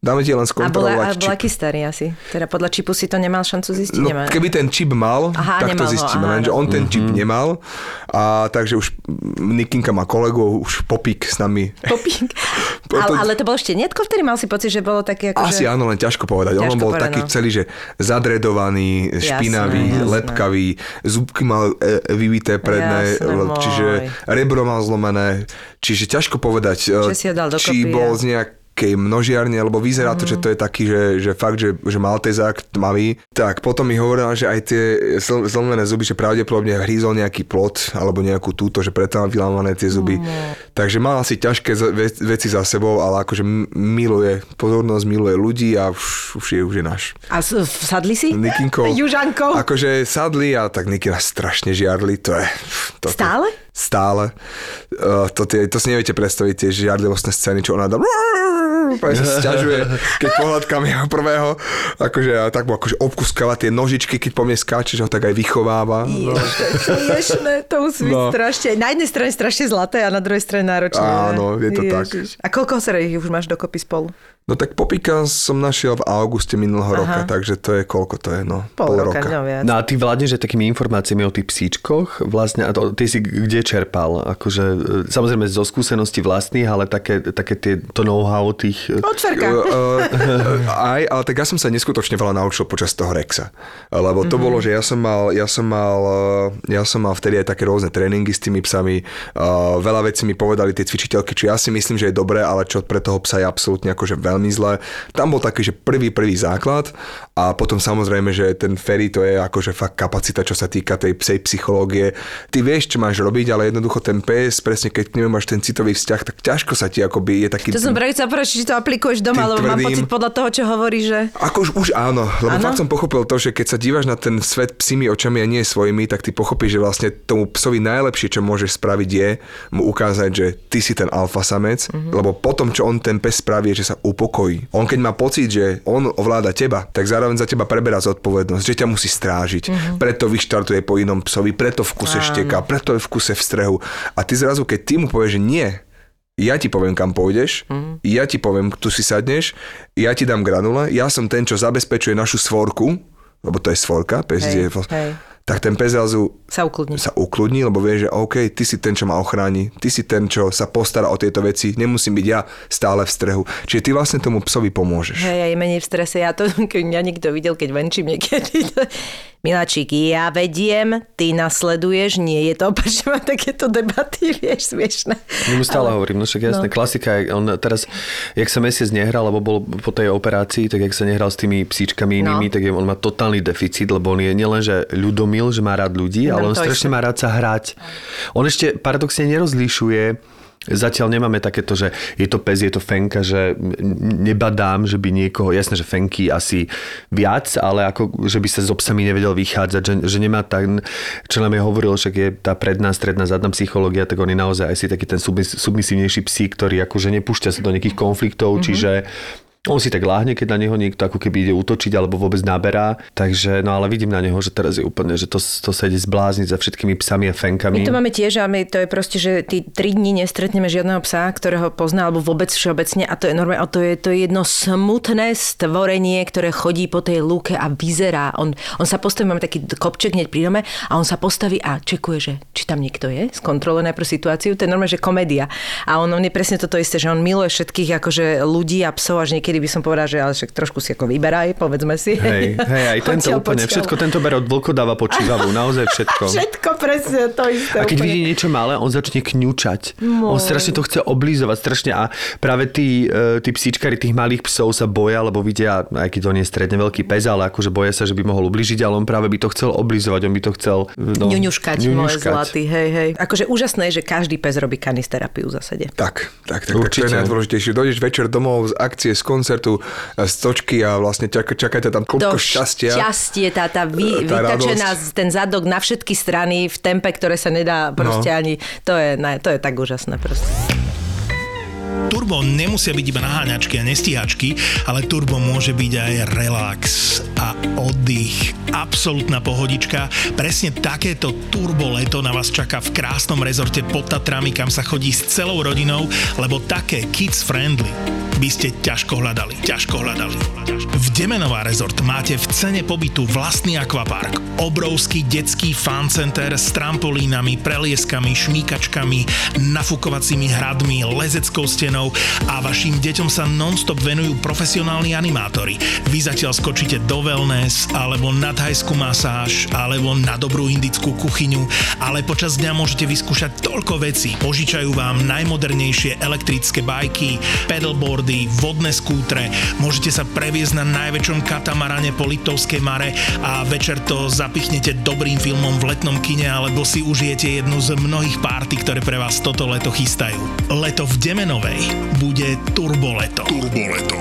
Dáme ti len A bola, skontrolovať a bola čip. aký starý asi? Teda podľa čipu si to nemal šancu zistiť? No, Nemá. keby ten čip mal, Aha, tak to nemal ho, zistíme, aha, lenže on ten čip Mhm. nemal a takže už Nikinka má kolegu, už popík s nami. Popík. Potom- ale, ale to bolo šteniatko, vtedy mal si pocit, že bolo také ako, Asi že... áno, len ťažko povedať. on Ťažko bol povedať, taký no. celý, že zadredovaný, špinavý, jasné. lepkavý, zúbky mal e, vyvité predné, Jasné, čiže rebro mal zlomené, čiže ťažko povedať, e, či bol z nejakej množiarne, lebo vyzerá to, že to je taký, že, že fakt, že, že maltezák tmavý. Tak potom mi hovorila, že aj tie zl- zlomené zuby, že pravdepodobne hrízol nejaký plot alebo nejakú túto, že preto má vylámané tie zuby. Takže mal asi ťažké veci za sebou, ale akože miluje pozornosť, miluje ľudí a už, už, je, už je náš. A sadli si? Nikinkou. Južankou? Akože sadli a tak Niky nás strašne žiarli, to je... To, Stále? Stále. Uh, to, tie, to si neviete predstaviť, tie žiarlivostné scény, čo ona dá... Úplne sa sťažuje, keď pohľadkám jeho prvého, akože a tak mu akože obkuskáva tie nožičky, keď po mne skáče, že ho tak aj vychováva. No. Smiešné, to musí byť No. strašne. Na jednej strane strašne zlaté a na druhej strane náročné. Áno, je to tak. A koľko serií už máš dokopy spolu? No tak popíka som našiel v auguste minulého roka, takže to je koľko to je, no? Pol, roka, no viac. No a ty vládneš aj takými informáciami o tých psíčkoch, vlastne, a to, ty si kde čerpal? Akože, e, samozrejme zo skúseností vlastných, ale také, také tie, to know-how tých... e, Od Ferka. Uh, aj, ale tak ja som sa neskutočne veľa naučil počas toho Rexa. Lebo to mm-hmm. bolo, že ja som mal, ja som mal, eh, ja som mal vtedy aj také rôzne tréningy s tými psami. Uh, veľa vecí mi povedali tie cvičiteľky, čo ja si myslím, že je dobré, ale čo pre toho psa je absolútne akože veľmi zlé. Tam bol taký, že prvý, prvý základ a potom samozrejme, že ten ferry to je akože fakt kapacita, čo sa týka tej psej psychológie. Ty vieš, čo máš robiť, ale jednoducho ten pes, presne keď k nemu máš ten citový vzťah, tak ťažko sa ti akoby je taký... To som práve povedať, či to aplikuješ doma, Tým lebo mám tvrdým- pocit podľa toho, čo hovorí, že... Ako už, už áno, lebo Áno? fakt som pochopil to, že keď sa dívaš na ten svet psími očami a nie svojimi, tak ty pochopíš, že vlastne tomu psovi najlepšie, čo môžeš spraviť je mu ukázať, že ty si ten alfa samec, Mhm. mm-hmm. lebo potom, čo on ten pes spraví, je, že sa upokojí. On keď má pocit, že on ovláda teba, tak zároveň za teba preberá zodpovednosť, že ťa musí strážiť. Mhm. Mm-hmm. Preto vyštartuje po inom psovi, preto v kuse šteka, preto je v kuse v strehu. A ty zrazu, keď ty mu povieš, že nie, ja ti poviem, kam pôjdeš, mm. ja ti poviem, tu si sadneš, ja ti dám granule, ja som ten, čo zabezpečuje našu svorku, lebo to je svorka, pes Hej, je, hej. Tak ten pes zrazu Sa ukludní. sa ukludní, lebo vie, že OK, ty si ten, čo ma ochráni, ty si ten, čo sa postará o tieto veci, nemusím byť ja stále v strehu. Čiže ty vlastne tomu psovi pomôžeš. Hej, aj menej v strese. Ja to, keď mňa niekto videl, keď venčím niekedy. To... Miláčik, ja vediem, ty nasleduješ, nie je to opačne, mám takéto debaty, vieš, smiešne. Ja mu stále hovorím, no však jasné, no. klasika je, on teraz, jak sa mesiac nehral, lebo bol po tej operácii, tak jak sa nehral s tými psíčkami inými, No. tak je, on má totálny deficit, lebo on je nielenže ľudomil, že má rád ľudí, ale on strašne má rád sa hrať. On ešte paradoxne nerozlišuje Zatiaľ nemáme takéto, že je to pes, je to fenka, že nebadám, že by niekoho, jasné, že fenky asi viac, ale ako, že by sa s obsami nevedel vychádzať, že, že nemá tak, čo nám je hovoril, že je tá predná, stredná, zadná psychológia, tak on je naozaj asi taký ten submis, submisívnejší psík, ktorý akože nepúšťa sa do nejakých konfliktov, mm-hmm. čiže on si tak láhne, keď na neho niekto ako keby ide útočiť alebo vôbec naberá. Takže, no ale vidím na neho, že teraz je úplne, že to, to sa ide zblázniť za všetkými psami a fenkami. My to máme tiež a my to je proste, že ty tri dní nestretneme žiadneho psa, ktorého pozná, alebo vôbec všeobecne a to je normálne, a to je, to je jedno smutné stvorenie, ktoré chodí po tej lúke a vyzerá. On, on sa postaví, máme taký kopček hneď pri dome a on sa postaví a čekuje, že či tam niekto je, skontroluje najprv situáciu, to je normálne, že komédia. A on, on je presne toto isté, že on miluje všetkých akože ľudí a psov, až niekedy by som povedala, že ale však trošku si ako vyberaj, povedzme si. Hej, hej, aj tento Odtiaľ, úplne, všetko tento bere od vlkodáva počívavú, naozaj všetko. Všetko presne to isté. A keď úplne. vidí niečo malé, on začne kňučať. On strašne to chce oblízovať, strašne. A práve tí, e, tí psíčkari tých malých psov sa boja, lebo vidia, aj keď on je stredne veľký pes, ale akože boja sa, že by mohol ubližiť, ale on práve by to chcel oblízovať, on by to chcel... No, ňuňuškať, môj zlatý, hej, hej. Akože úžasné je, že každý pes robí kanisterapiu v zásade. Tak, tak, tak, tak to Určite. je najdôležitejšie. Dojdeš večer domov z akcie, z koncertu, z točky a vlastne čaká, čaká ťa tam klopko šťastia. šťastie, tá, tá, vy, Tá vytačená radosť. ten zadok na všetky strany v tempe, ktoré sa nedá proste No. ani, to je, ne, to je tak úžasné proste. Turbo nemusia byť iba naháňačky a nestíhačky, ale turbo môže byť aj relax. a oddych. Absolutná pohodička. Presne takéto turbo leto na vás čaká v krásnom rezorte pod Tatrami, kam sa chodí s celou rodinou, lebo také kids friendly by ste ťažko hľadali. Ťažko hľadali. V Demenová rezort máte v cene pobytu vlastný akvapark, obrovský detský fan center s trampolínami, prelieskami, šmíkačkami, nafukovacími hradmi, lezeckou stenou a vašim deťom sa non-stop venujú profesionálni animátori. Vy zatiaľ skočíte do wellness, alebo na thajskú masáž, alebo na dobrú indickú kuchyňu, ale počas dňa môžete vyskúšať toľko vecí. Požičajú vám najmodernejšie elektrické bajky, pedalboardy, vodné skútre, môžete sa previesť na najväčšom katamarane po Liptovskej mare a večer to zapichnete dobrým filmom v letnom kine alebo si užijete jednu z mnohých párty, ktoré pre vás toto leto chystajú. Leto v Demenovej bude turboleto. Turboleto.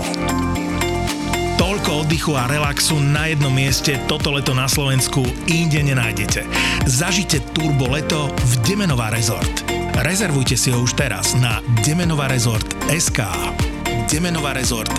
Toľko oddychu a relaxu na jednom mieste toto leto na Slovensku inde nenájdete. Zažite turbo leto v Demenová rezort. Rezervujte si ho už teraz na Demenová rezort SK. Demenová rezort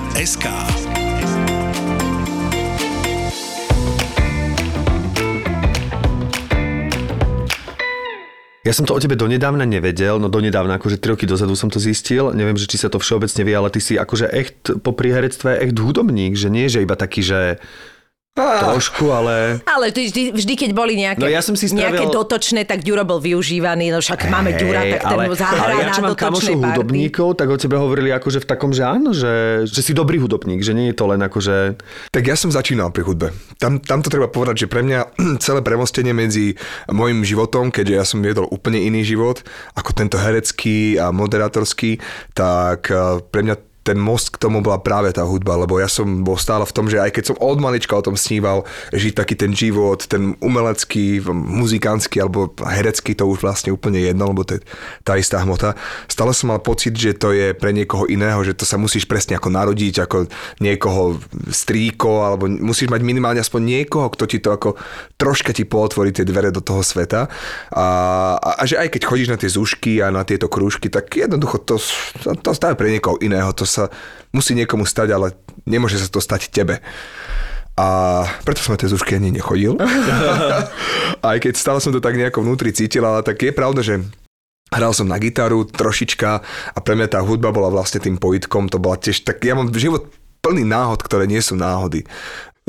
Ja som to o tebe donedávna nevedel, no donedávna, akože 3 roky dozadu som to zistil. Neviem, že či sa to všeobecne vie, ale ty si akože echt po herectve echt hudobník, že nie, že iba taký, že Trošku, ale... Ale vždy, vždy, keď boli nejaké, No ja som si spravil- nejaké dotočné, tak Ďuro bol využívaný, no však máme Ďura, tak ten mu zahrá ale ja čo mám kamošov hudobníkov, tak o tebe hovorili akože v takom, že áno, že, že si dobrý hudobník, že nie je to len akože... Tak ja som začínal pri hudbe. Tam, tam to treba povedať, že pre mňa celé premostenie medzi môjim životom, keďže ja som viedol úplne iný život, ako tento herecký a moderátorský, tak eh, pre mňa ten most k tomu bola práve tá hudba, lebo ja som bol stále v tom, že aj keď som od malička o tom sníval, žiť taký ten život, ten umelecký, muzikantský alebo herecký, to už vlastne úplne jedno, lebo to je tá istá hmota. Stále som mal pocit, že to je pre niekoho iného, že to sa musíš presne ako narodiť, ako niekoho strýko, alebo musíš mať minimálne aspoň niekoho, kto ti to ako troška ti pootvorí tie dvere do toho sveta. A, a, a že aj keď chodíš na tie zušky a na tieto krúžky, tak jednoducho to, to, to stále pre niekoho iného. To sa musí niekomu stať, ale nemôže sa to stať tebe. A preto som na tie zušky ani nechodil. Aj keď stále som to tak nejako vnútri cítil, ale tak je pravda, že Hral som na gitaru trošička a pre mňa tá hudba bola vlastne tým pojitkom, to bola tiež tak, ja mám život plný náhod, ktoré nie sú náhody.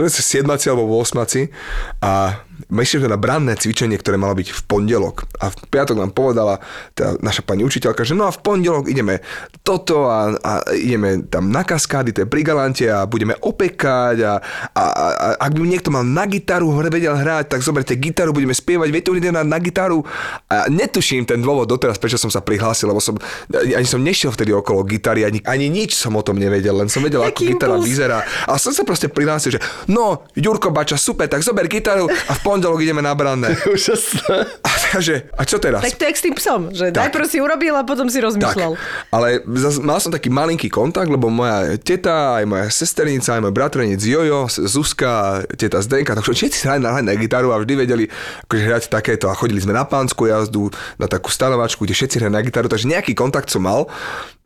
Siedmaci alebo osmaci a myslím, že na branné cvičenie, ktoré malo byť v pondelok. A v piatok nám povedala tá naša pani učiteľka, že no a v pondelok ideme toto a, a ideme tam na kaskády, to je pri Galante a budeme opekať a, a, a, a ak by niekto mal na gitaru vedel hrať, tak zoberte gitaru, budeme spievať, viete, idem na, na gitaru a netuším ten dôvod doteraz, prečo som sa prihlásil, lebo som, ani som nešiel vtedy okolo gitary, ani, ani nič som o tom nevedel, len som vedel, ako gitara vyzerá. A som sa proste prihlásil, že no, Ďurko Bača, super, tak zober gitaru a v pondelok ideme na branné. Úžasné. A, takže, a čo teraz? Tak to je s tým psom, že Tak. najprv si urobil a potom si rozmýšľal. ale zas, mal som taký malinký kontakt, lebo moja teta, aj moja sesternica, aj môj bratranec Jojo, Zuzka, teta Zdenka, tak všetci sa hrali na, na gitaru a vždy vedeli akože hrať takéto a chodili sme na pánsku jazdu, na takú stanovačku, kde všetci hrali na gitaru, takže nejaký kontakt som mal.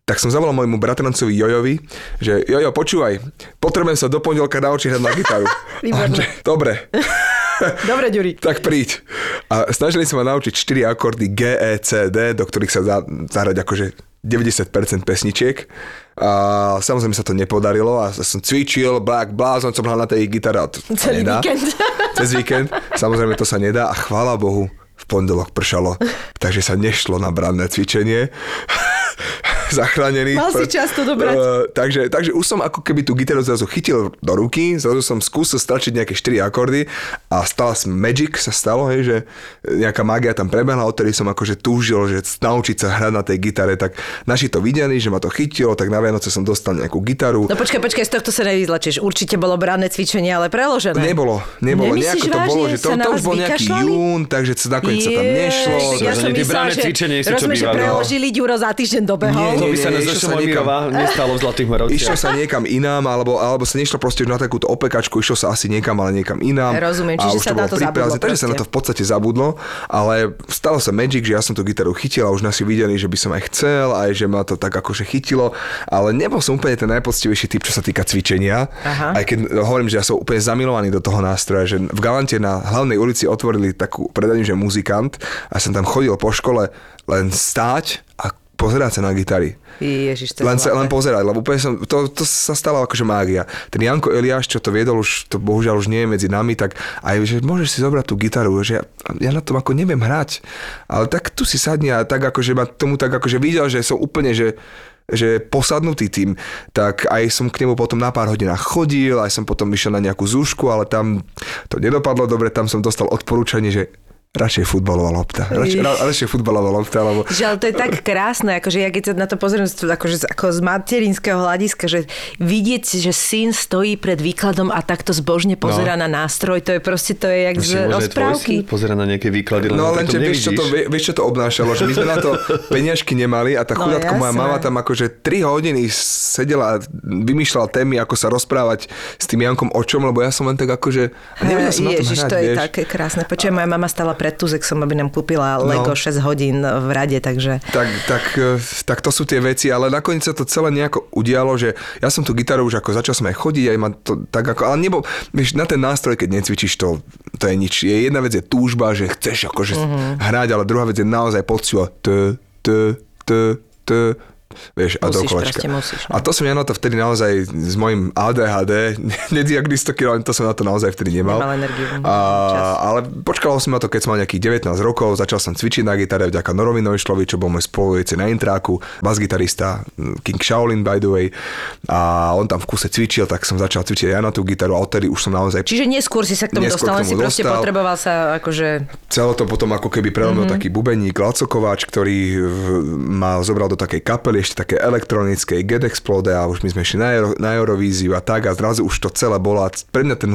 Tak som zavolal môjmu bratrancovi Jojovi, že Jojo, počúvaj, potrebujem sa do pondelka naučiť hrať na gitaru. Výborné. Že, Dobre. Dobre, Ďuri. Tak príď. A snažili sa ma naučiť 4 akordy G, E, C, D, do ktorých sa dá zahrať akože 90% pesničiek. A samozrejme sa to nepodarilo a som cvičil, blák, blázon som hral na tej gitare. a To, to sa Celý nedá. víkend. Cez víkend. Samozrejme to sa nedá a chvála Bohu, v pondelok pršalo, takže sa nešlo na branné cvičenie. Zachránený. Mal si čas to dobrať. Uh, takže, takže už som ako keby tú gitaru zrazu chytil do ruky, zrazu som skúsil stračiť nejaké 4 akordy a stala sa magic sa stalo, hej, že nejaká mágia tam prebehla, odtedy som akože túžil, že naučiť sa hrať na tej gitare, tak naši to videli, že ma to chytilo, tak na Vianoce som dostal nejakú gitaru. No počkaj, počkaj, z tohto sa nevyzlačíš. Určite bolo branné cvičenie, ale preložené. Nebolo, nebolo. Nemyslíš Nejako to vážne? bolo, že to, to už bol nejaký vykašľali? jún, takže sa nakoniec sa tam nešlo. Ja som branné že, cvičenie rozumiem, že preložili Ďuro za týždeň dobehol. Nie, to by sa na Šumomírova nestalo v Zlatých Moravciach. Išlo sa niekam inám, alebo, alebo sa nešlo proste už na takúto opekačku, išlo sa asi niekam, ale niekam inám. Rozumiem, a čiže už sa to na bolo zabudlo Takže sa na to v podstate zabudlo, ale stalo sa magic, že ja som tú gitaru chytil a už nás si videli, že by som aj chcel, aj že ma to tak akože chytilo, ale nebol som úplne ten najpoctivejší typ, čo sa týka cvičenia. Aha. Aj keď hovorím, že ja som úplne zamilovaný do toho nástroja, že v Galante na hlavnej ulici otvorili takú predajňu, že muzikant a som tam chodil po škole len stáť a pozerať sa na gitary. Ježiš, Len, sa, len pozerať, lebo úplne som, to, to sa stalo akože mágia. Ten Janko Eliáš, čo to viedol, už to bohužiaľ už nie je medzi nami, tak aj, že môžeš si zobrať tú gitaru, že ja, ja na tom ako neviem hrať, ale tak tu si sadni a tak akože ma tomu tak akože videl, že som úplne, že že posadnutý tým, tak aj som k nemu potom na pár hodinách chodil, aj som potom išiel na nejakú zúšku, ale tam to nedopadlo dobre, tam som dostal odporúčanie, že radšej futbalová lopta. Radšej, ra, radšej futbalová lopta, lebo Že ale to je tak krásne, akože ja keď sa na to pozriem z- akože z- ako z materinského hľadiska, že vidieť, že syn stojí pred výkladom a takto zbožne pozera no. na nástroj, to je proste, to je jak z Ešte syn rozprávky. pozerať na nejaké výklady, len No len, že vieš čo, to, vieš, čo to obnášalo, že my sme na to peniažky nemali a tá No, chudátko moja mama tam akože 3 hodiny sedela a vymýšľala témy, ako sa rozprávať s tým Jankom o čom, lebo ja som len tak akože... A nevedel som na tom Ježiš, hrať, to je vieš. také krásne. Počujem, moja mama stala pred Tuzexom, aby nám kúpila No. Lego 6 hodín v rade, takže... Tak, tak, eh, tak to sú tie veci, ale nakoniec sa to celé nejako udialo, že ja som tú gitaru už ako začal som aj chodiť, aj ma to tak ako, ale nebol, vieš, na ten nástroj, keď necvičíš, to, to je nič. Je jedna vec je túžba, že chceš akože Mhm. hrať, ale druhá vec je naozaj pocit t, t, t, t, vieš, a Musíš, dokoľačka. proste musíš, no. A to som ja na to vtedy naozaj s mojim ADHD, nediagnostikovaný, to som na to naozaj vtedy nemal. Nemal energiu, A, ale počkalo som na to, keď som mal nejakých 19 rokov, začal som cvičiť na gitare vďaka Norovi Nojšlovi, čo bol môj spolujúci na intráku, basgitarista King Shaolin by the way. A on tam v kuse cvičil, tak som začal cvičiť aj ja na tú gitaru a odtedy už som naozaj Čiže neskôr si sa k tomu dostal, k si proste dostal. potreboval sa akože... Celé to potom ako keby prelomil mm-hmm. taký bubeník Laco Kováč, ktorý ma zobral do takej kapely, ešte také elektronickej Get Explode a už my sme išli na, Euro, na Eurovíziu a tak a zrazu už to celé bola. Pre mňa ten,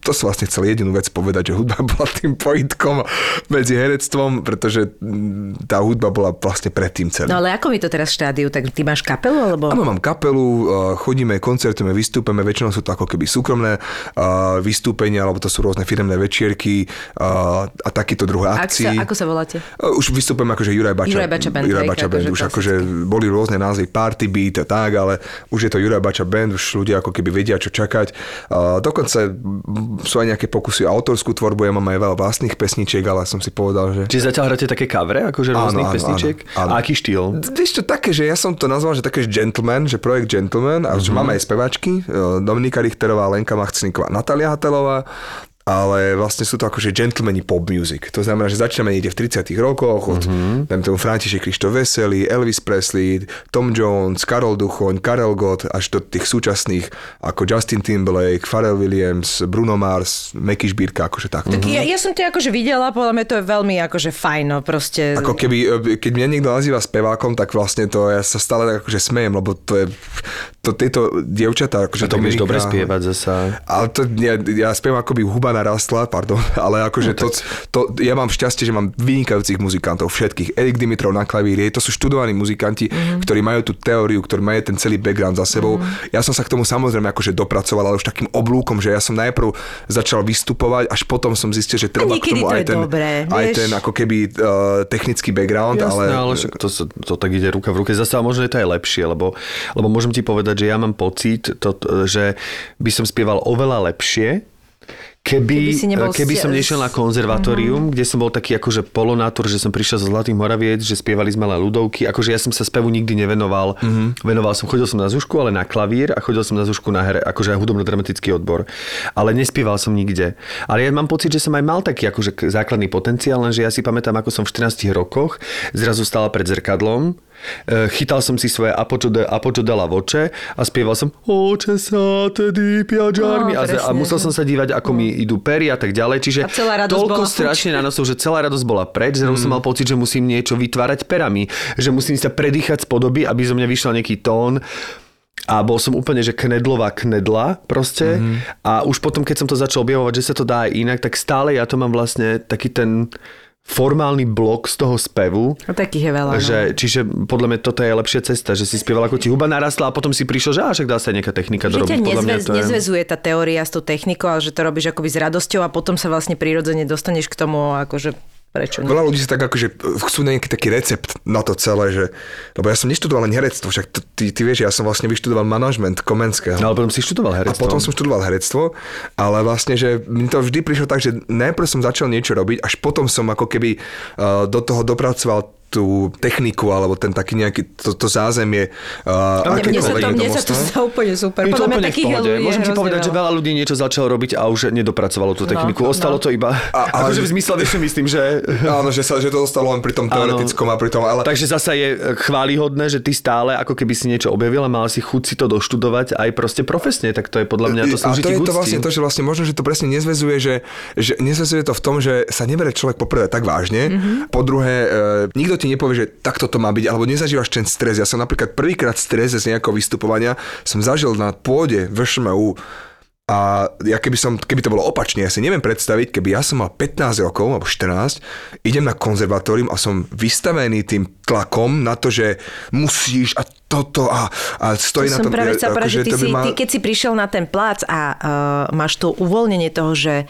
to som vlastne chcel jedinú vec povedať, že hudba bola tým pojitkom medzi herectvom, pretože mm, tá hudba bola vlastne predtým celým. No ale ako mi to teraz štádiu? Tak ty máš kapelu, alebo... Áno, mám kapelu, uh, chodíme, koncertujeme, vystúpeme, väčšinou sú to ako keby súkromné uh, vystúpenia, alebo to sú rôzne firemné večierky uh, a takýto druh Ak sa, akcií. ako sa voláte? Už vystupujem akože Juraj Bača. Juraj Bača Band, Juraj Bača Band. akože Už akože boli rôzne názvy Party Beat a tak, ale už je to Juraj Bača Band, už ľudia ako keby vedia, čo čakať. Uh, dokonca sú aj nejaké pokusy o autorskú tvorbu, ja mám aj veľa vlastných pesničiek, ale som si povedal, že... Čiže zatiaľ hráte také kavre, akože Áno, rôznych áno, pesničiek? áno, áno. A aký štýl? Vieš čo, také, že ja som to nazval, že také, gentleman, že projekt gentleman a že máme aj spevačky, e, Dominika Richterová, Lenka Machcníková, Natalia Hatelová, ale vlastne sú to akože gentlemani pop music. To znamená, že začíname niekde v 30 rokoch od mm-hmm. tomu František Krištof Veselý, Elvis Presley, Tom Jones, Karol Duchoň, Karel Gott až do tých súčasných ako Justin Timberlake, Pharrell Williams, Bruno Mars, Meky Šbírka, akože takto. Tak ja, ja som to akože videla, podľa mňa to je veľmi akože fajn, no proste... Ako keby, e, keď mňa niekto nazýva spevákom, tak vlastne to ja sa stále tak akože smejem, lebo to je, to tieto dievčatá, akože A to vieš dobre spievať zasa. Ale to, ja, ja spievam ako by huba narastla, pardon, ale akože to, to, ja mám šťastie, že mám vynikajúcich muzikantov, všetkých. Erik Dimitrov na klavíri, to sú študovaní muzikanti, mm-hmm. ktorí majú tú teóriu, ktorí majú ten celý background za sebou. Mm-hmm. Ja som sa k tomu samozrejme akože dopracoval, ale už takým oblúkom, že ja som najprv začal vystupovať, až potom som zistil, že treba k tomu to aj je ten, dobré, aj vieš. ten ako keby uh, technický background, Jasné, ale, ale... to, to tak ide ruka v ruke. Zase ale možno je to aj lepšie, lebo, lebo môžem ti povedať, že ja mám pocit, to, že by som spieval oveľa lepšie, Keby, Keby si nebol keby som nešiel na konzervatórium, mm-hmm. kde som bol taký akože polonátor, že som prišiel zo Zlatých Moraviec, že spievali sme len ľudovky, akože ja som sa spevu nikdy nevenoval. Mm-hmm. Venoval som, chodil som na zušku, ale na klavír a chodil som na zušku na here, akože aj hudobno-dramatický odbor. Ale nespieval som nikde. Ale ja mám pocit, že som aj mal taký akože základný potenciál, lenže ja si pamätám, ako som v 14 rokoch zrazu stala pred zrkadlom chytal som si svoje Apočo de, Apočo de la voce a spieval som Oče sa tedy piagiarmi No, a, a musel som sa dívať, ako mi idú pery a tak ďalej. Čiže A celá toľko bola strašne na nosov, že celá radosť bola preč, zrazu Mm. som mal pocit, že musím niečo vytvárať perami, že musím sa predýchať z podoby, aby zo mňa vyšiel nejaký tón. A bol som úplne, že knedlová knedla proste. Mhm. a už potom, keď som to začal objavovať, že sa to dá aj inak, tak stále ja to mám vlastne taký ten formálny blok z toho spevu. No, takých je veľa. No. Že, čiže podľa mňa toto je lepšia cesta, že si spieval ako ti huba narastla a potom si prišiel, že však dá sa nejaká technika Že ťa dorobiť. Podľa mňa nezvez, to je... nezvezuje tá teória s tou technikou, ale že to robíš akoby s radosťou a potom sa vlastne prirodzene dostaneš k tomu, akože prečo nie. Veľa ľudí si tak akože chcú nejaký taký recept na to celé, že, lebo ja som neštudoval len herectvo, však ty, ty vieš, ja som vlastne vyštudoval manažment Komenského. No ale potom si študoval A herectvo. potom som študoval herectvo, ale vlastne, že mi to vždy prišlo tak, že najprv som začal niečo robiť, až potom som ako keby uh, do toho dopracoval tú techniku alebo ten taký nejaký, to, to zázemie. Uh, Mne, mne, sa to, mne sa to zdá úplne super. Je to Podľa mňa úplne v takých je Môžem ti povedať, že veľa ľudí niečo začalo robiť a už nedopracovalo tú techniku. no. Ostalo to iba... A- ale- akože v zmysle, vieš, myslím, že... Áno, že, sa, že to zostalo len pri tom teoretickom a pri tom, ale Takže zasa je chválihodné, že ty stále ako keby si niečo objavil a mal si chuť si to doštudovať aj proste profesne, tak to je podľa mňa to a slúži to ti je to vlastne to, že vlastne možno, že to presne nezvezuje, že, že nezvezuje to v tom, že sa neberie človek poprvé tak vážne, mm-hmm. po druhé, e, nikto ti nepovie, že takto to má byť, alebo nezažívaš ten stres. Ja som napríklad prvýkrát stres z nejakého vystupovania som zažil na pôde VŠMU a ja keby, som, keby to bolo opačne, ja si neviem predstaviť, keby ja som mal 15 rokov alebo 14, idem na konzervatórium a som vystavený tým tlakom na to, že musíš a toto a, a stojí na som tom... práve chcela akože povedať, že ty, to si, mal- ty, keď si prišiel na ten plac a uh, máš to uvoľnenie toho, že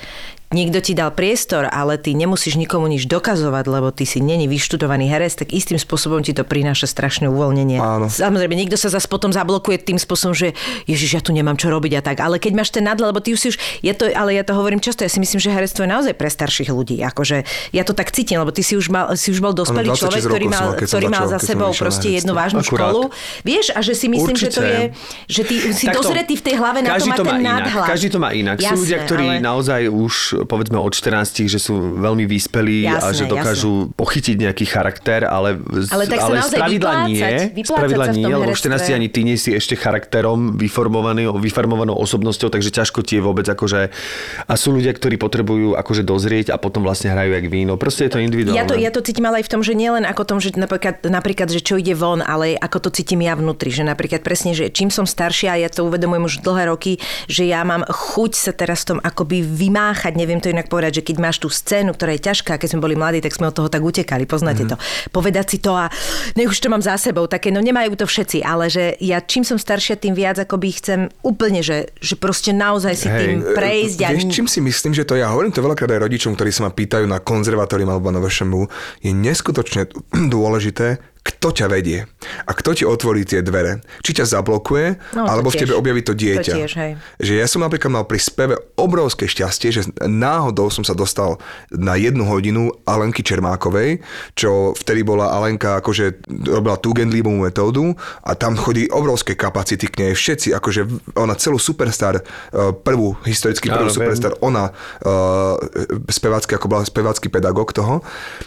niekto ti dal priestor, ale ty nemusíš nikomu nič dokazovať, lebo ty si není vyštudovaný herec, tak istým spôsobom ti to prináša strašné uvoľnenie. Áno. Samozrejme, niekto sa zase potom zablokuje tým spôsobom, že Ježiš, ja tu nemám čo robiť a tak. Ale keď máš ten nadhľad, lebo ty už si už, ja to, ale ja to hovorím často, ja si myslím, že herectvo je naozaj pre starších ľudí. Akože ja to tak cítim, lebo ty si už, mal, si už bol dospelý 26 človek, ktorý mal, mal, ktorý mal za sebou proste jednu vážnu Akurát. školu. Vieš, a že si myslím, že to Určite. je, že ty si Takto, dozretý v tej hlave na to má to má ten inak. nadhľad. Každý to má inak. sú Jasné, ľudia, ktorí ale... naozaj už povedzme od 14, že sú veľmi vyspelí a Jasné, že dokážu pochytiť nejaký charakter, ale, z- Ale tak naozaj spravidla vyplácať, nie. vyplácať spravidla nie, lebo v herectve. 14 ani ty nie si ešte charakterom vyformovaný, vyformovanou osobnosťou, takže ťažko ti je vôbec akože... A sú ľudia, ktorí potrebujú akože dozrieť a potom vlastne hrajú jak víno. Proste je to individuálne. Ja to, ja to cítim ale aj v tom, že nielen ako tom, že napríklad, napríklad, že čo ide von, ale ako to cítim ja vnútri, že napríklad presne, že čím som staršia, ja to uvedomujem už dlhé roky, že ja mám chuť sa teraz tom akoby vymáchať, neviem to inak povedať, že keď máš tú scénu, ktorá je ťažká, keď sme boli mladí, tak sme od toho tak utekali, poznáte Mhm. to. Povedať si to a nech už to mám za sebou, také, no nemajú to všetci, ale že ja čím som staršia, tým viac akoby chcem úplne, že, že proste naozaj si Hej. tým prejsť. a- Vieš, čím si myslím, že to ja hovorím to veľakrát aj rodičom, ktorí sa ma pýtajú na konzervatórium alebo na VŠMU, je neskutočne dôležité, kto ťa vedie a kto ti otvorí tie dvere. Či ťa zablokuje, No, alebo v tiež. tebe objaví to dieťa. To tiež, hej. Že ja som napríklad mal pri speve obrovské šťastie, že náhodou som sa dostal na jednu hodinu Alenky Čermákovej, čo vtedy bola Alenka, akože robila tú Gendlíbovú metódu a tam chodí obrovské kapacity k nej. Všetci, akože ona celú superstar, eh, prvú, historicky prvú viem. superstar, ona uh, spevácky, ako bola spevácky pedagóg toho.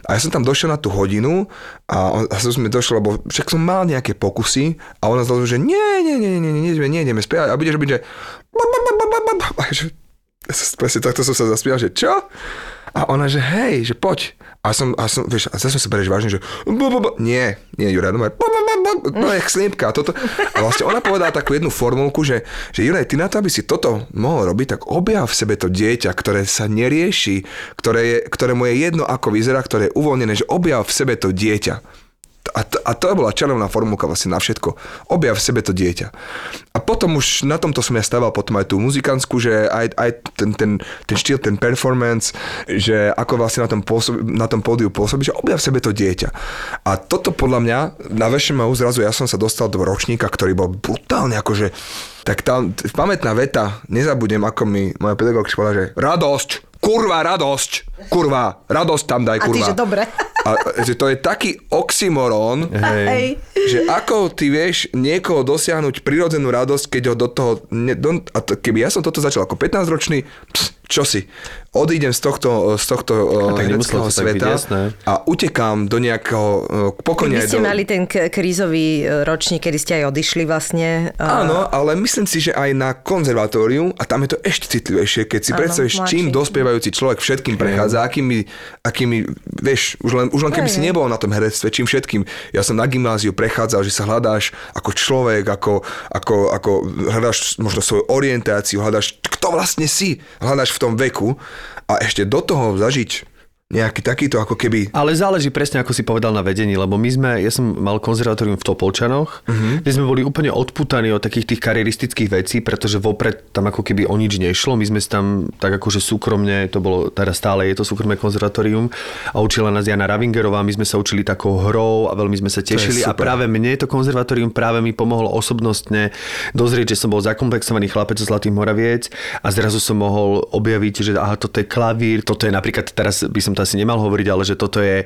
A ja som tam došiel na tú hodinu a, a som mi došiel, lebo však som mal nejaké pokusy a ona zrazu, že nie, nie, nie, nie, nie, nie, nie, ideme spievať a budeš robiť, že presne takto som sa zaspieval, že čo? A ona, že hej, že poď. A som, a som vieš, a zase sa berieš vážne, že bu, bu, nie, nie, Juraj, no, no, jak slípka. Toto. a vlastne ona povedala takú jednu formulku, že, že Juraj, ty na to, aby si toto mohol robiť, tak objav v sebe to dieťa, ktoré sa nerieši, ktoré, je, ktorému je jedno, ako vyzerá, ktoré je uvoľnené, že objav v sebe to dieťa. A to, a to bola čarovná formulka vlastne na všetko. Objav v sebe to dieťa. A potom už na tomto som ja stával potom aj tú muzikantskú, že aj, aj ten, ten, ten štýl, ten performance, že ako vlastne na tom, pôsob, na tom pódiu pôsobí, že objav v sebe to dieťa. A toto podľa mňa, na VŠMU zrazu ja som sa dostal do ročníka, ktorý bol brutálne akože tak tam, pamätná veta, nezabudnem, ako mi moja pedagógka povedala, že radosť, kurva, radosť, kurva, radosť tam daj, A ty, kurva. že dobre. A že to je taký oxymoron, Hej. že ako ty vieš niekoho dosiahnuť prirodzenú radosť, keď ho do toho... Ne, do, a to, keby ja som toto začal ako 15-ročný, ps, čo si? Odídem z tohto, z tohto uh, nemuselo hereckého byť, sveta a utekám do nejakého uh, pokojne Vy aj ste do... mali ten k- krízový e, ročník, kedy ste aj odišli vlastne. a- Áno, ale myslím si, že aj na konzervatóriu, a tam je to ešte citlivejšie, keď si predstavíš, čím dospievajúci človek všetkým prechádza, akými, akými vieš, už len, už len keby si nebol na tom herectve, čím všetkým. Ja som na gymnáziu prechádzal, že sa hľadáš ako človek, ako, ako, ako hľadáš možno svoju orientáciu, hľadáš, kto vlastne si, hľadáš v tom veku a ešte do toho zažiť nejaký takýto ako keby... Ale záleží presne, ako si povedal na vedení, lebo my sme, ja som mal konzervatórium v Topolčanoch, uh-huh. kde sme boli úplne odputaní od takých tých kariéristických vecí, pretože vopred tam ako keby o nič nešlo. My sme tam tak akože súkromne, to bolo, teda stále je to súkromné konzervatórium a učila nás Jana Ravingerová, my sme sa učili takou hrou a veľmi sme sa tešili a práve mne to konzervatórium práve mi pomohlo osobnostne dozrieť, že som bol zakomplexovaný chlapec zo Zlatých Moraviec a zrazu som mohol objaviť, že aha, toto je klavír, toto je napríklad, teraz by som to asi nemal hovoriť, ale že toto je e,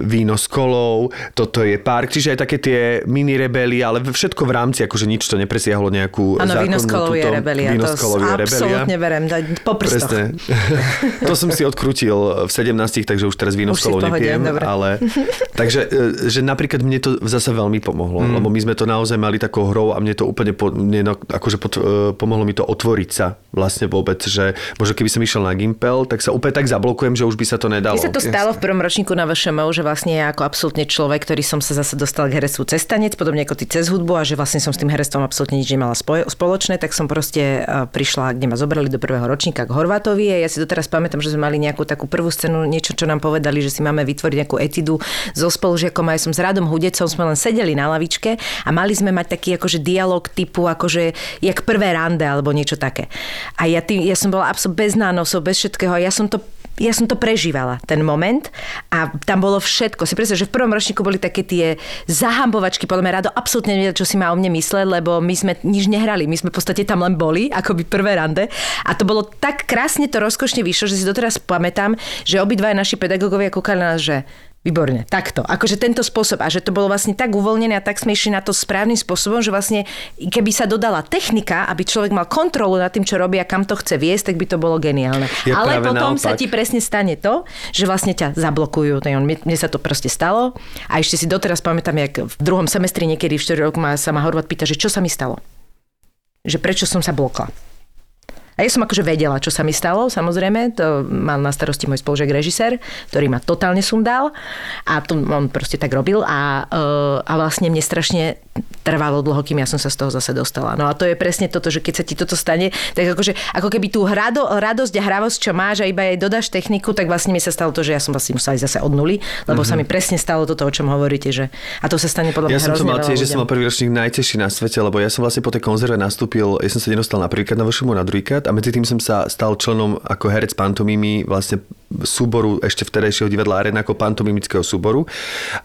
víno s kolou, toto je park, čiže aj také tie mini rebelie, ale všetko v rámci, akože nič to nepresiahlo nejakú Áno, víno s kolou je rebelia, víno to je absolútne verem, po Presne. to som si odkrútil v 17, takže už teraz víno s kolou nepiem, dobre. ale takže, e, že napríklad mne to zase veľmi pomohlo, mm. lebo my sme to naozaj mali takou hrou a mne to úplne po, mne, akože pod, e, pomohlo mi to otvoriť sa vlastne vôbec, že možno keby som išiel na Gimpel, tak sa úplne tak zablokujem, že už by sa to nedalo. Mne sa to stalo v prvom ročníku na VŠMO, že vlastne ja ako absolútne človek, ktorý som sa zase dostal k herectvu cestanec, podobne ako ty cez hudbu a že vlastne som s tým herectvom absolútne nič nemala spoločné, tak som proste e, prišla, kde ma zobrali do prvého ročníka k Horvátovi a ja si doteraz pamätám, že sme mali nejakú takú prvú scénu, niečo, čo nám povedali, že si máme vytvoriť nejakú etidu so spolužiakom a ja som s Radom Hudecom sme len sedeli na lavičke a mali sme mať taký akože dialog typu akože jak prvé rande alebo niečo také. A ja, tým, ja som bola absolútne bez nánosov, bez všetkého. Ja som to ja som to prežívala, ten moment a tam bolo všetko. Si predstav, že v prvom ročníku boli také tie zahambovačky, podľa mňa Rado absolútne nevedel, čo si má o mne mysleť, lebo my sme nič nehrali, my sme v podstate tam len boli, ako by prvé rande. A to bolo tak krásne to rozkošne vyšlo, že si doteraz pamätám, že obidva naši pedagógovia kúkali na nás, že Výborne, takto. Akože tento spôsob. A že to bolo vlastne tak uvoľnené a tak sme išli na to správnym spôsobom, že vlastne keby sa dodala technika, aby človek mal kontrolu nad tým, čo robí a kam to chce viesť, tak by to bolo geniálne. Je Ale potom naopak. sa ti presne stane to, že vlastne ťa zablokujú. Mne, mne sa to proste stalo. A ešte si doteraz pamätám, jak v druhom semestri niekedy v 4 roku ma, sa ma Horvat pýta, že čo sa mi stalo. Že prečo som sa blokla. A ja som akože vedela, čo sa mi stalo, samozrejme. To mal na starosti môj spolužiak režisér, ktorý ma totálne sundal a to on proste tak robil a, uh, a vlastne mne strašne trvalo dlho, kým ja som sa z toho zase dostala. No a to je presne toto, že keď sa ti toto stane, tak akože, ako keby tú hrado, radosť a hravosť, čo máš a iba jej dodáš techniku, tak vlastne mi sa stalo to, že ja som vlastne musela ísť zase od nuly, lebo mm-hmm. sa mi presne stalo toto, o čom hovoríte, že a to sa stane podľa mňa Ja som to mal tiež, že som mal prvý ročník najtežší na svete, lebo ja som vlastne po tej konzerve nastúpil, ja som sa nedostal na prvýkrát na vašemu, na druhýkrát a medzi tým som sa stal členom ako herec pantomimy vlastne súboru ešte vtedajšieho divadla Arena ako pantomimického súboru.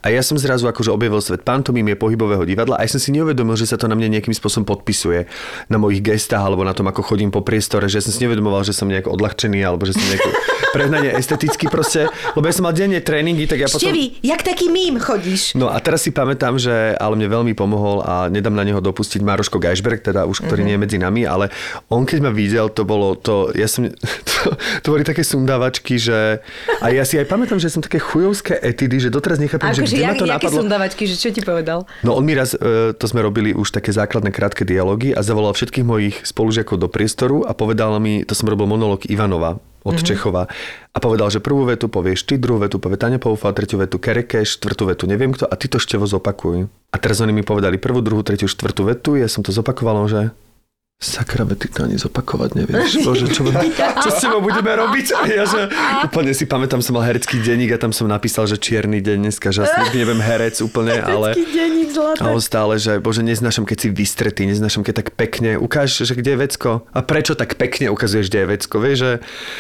A ja som zrazu akože objavil svet pantomimie pohybového divadla a ja som si neuvedomil, že sa to na mne nejakým spôsobom podpisuje na mojich gestách alebo na tom, ako chodím po priestore, že ja som si neuvedomoval, že som nejak odľahčený alebo že som nejak prehnane esteticky proste, lebo ja som mal denne tréningy, tak ja potom... Števi, jak taký mím chodíš? No a teraz si pamätám, že ale mne veľmi pomohol a nedám na neho dopustiť Maroško Geisberg, teda už ktorý mm-hmm. nie je medzi nami, ale on keď ma videl, to bolo to, ja som, to, to boli také sundávačky, že a ja si aj pamätám, že som také chujovské etidy, že doteraz nechápem, že kde jak, ma to napadlo. sundávačky, že čo ti povedal? No on mi raz, e, to sme robili už také základné krátke dialógy a zavolal všetkých mojich spolužiakov do priestoru a povedal mi, to som robil monolog Ivanova, od mm-hmm. Čechova a povedal, že prvú vetu povieš ty, druhú vetu povie Tania Poufa, tretiu vetu Kerekeš, štvrtú vetu neviem kto a ty to števo zopakuj. A teraz oni mi povedali prvú, druhú, tretiu, štvrtú vetu, ja som to zopakoval, že Sakra, ty to ani zopakovať nevieš. Bože, čo, čo s tebou budeme robiť? A ja, že úplne si pamätám, som mal herecký denník a tam som napísal, že čierny deň dneska, že asi neviem herec úplne, ale... denník A on stále, že bože, neznášam, keď si vystretý, neznášam, keď tak pekne ukáž, že kde je vecko. A prečo tak pekne ukazuješ, kde je vecko, vieš, že...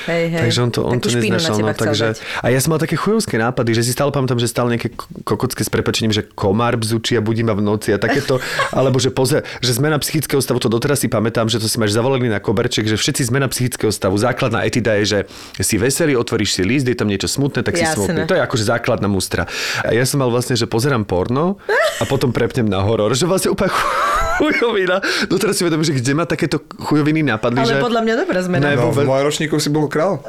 Hej, hej. Takže on to, on to neznášal. No, takže... A ja som mal také chujovské nápady, že si stále pamätám, že stále nejaké kokocké s prepačením, že komár bzučí a budí ma v noci a takéto, alebo že, pozor, že zmena psychického stavu, to doteraz si pamätám pamätám, že to si máš zavalený na koberček, že všetci zmena psychického stavu. Základná etida je, že si veselý, otvoríš si list, je tam niečo smutné, tak si Jasne. smutný. To je akože základná mustra. A ja som mal vlastne, že pozerám porno a potom prepnem na horor, že vlastne úplne chujovina. No teraz si vedom, že kde ma takéto chujoviny napadli. Ale že... podľa mňa dobrá zmena. Ne, no, v mojom ročníku si bol král.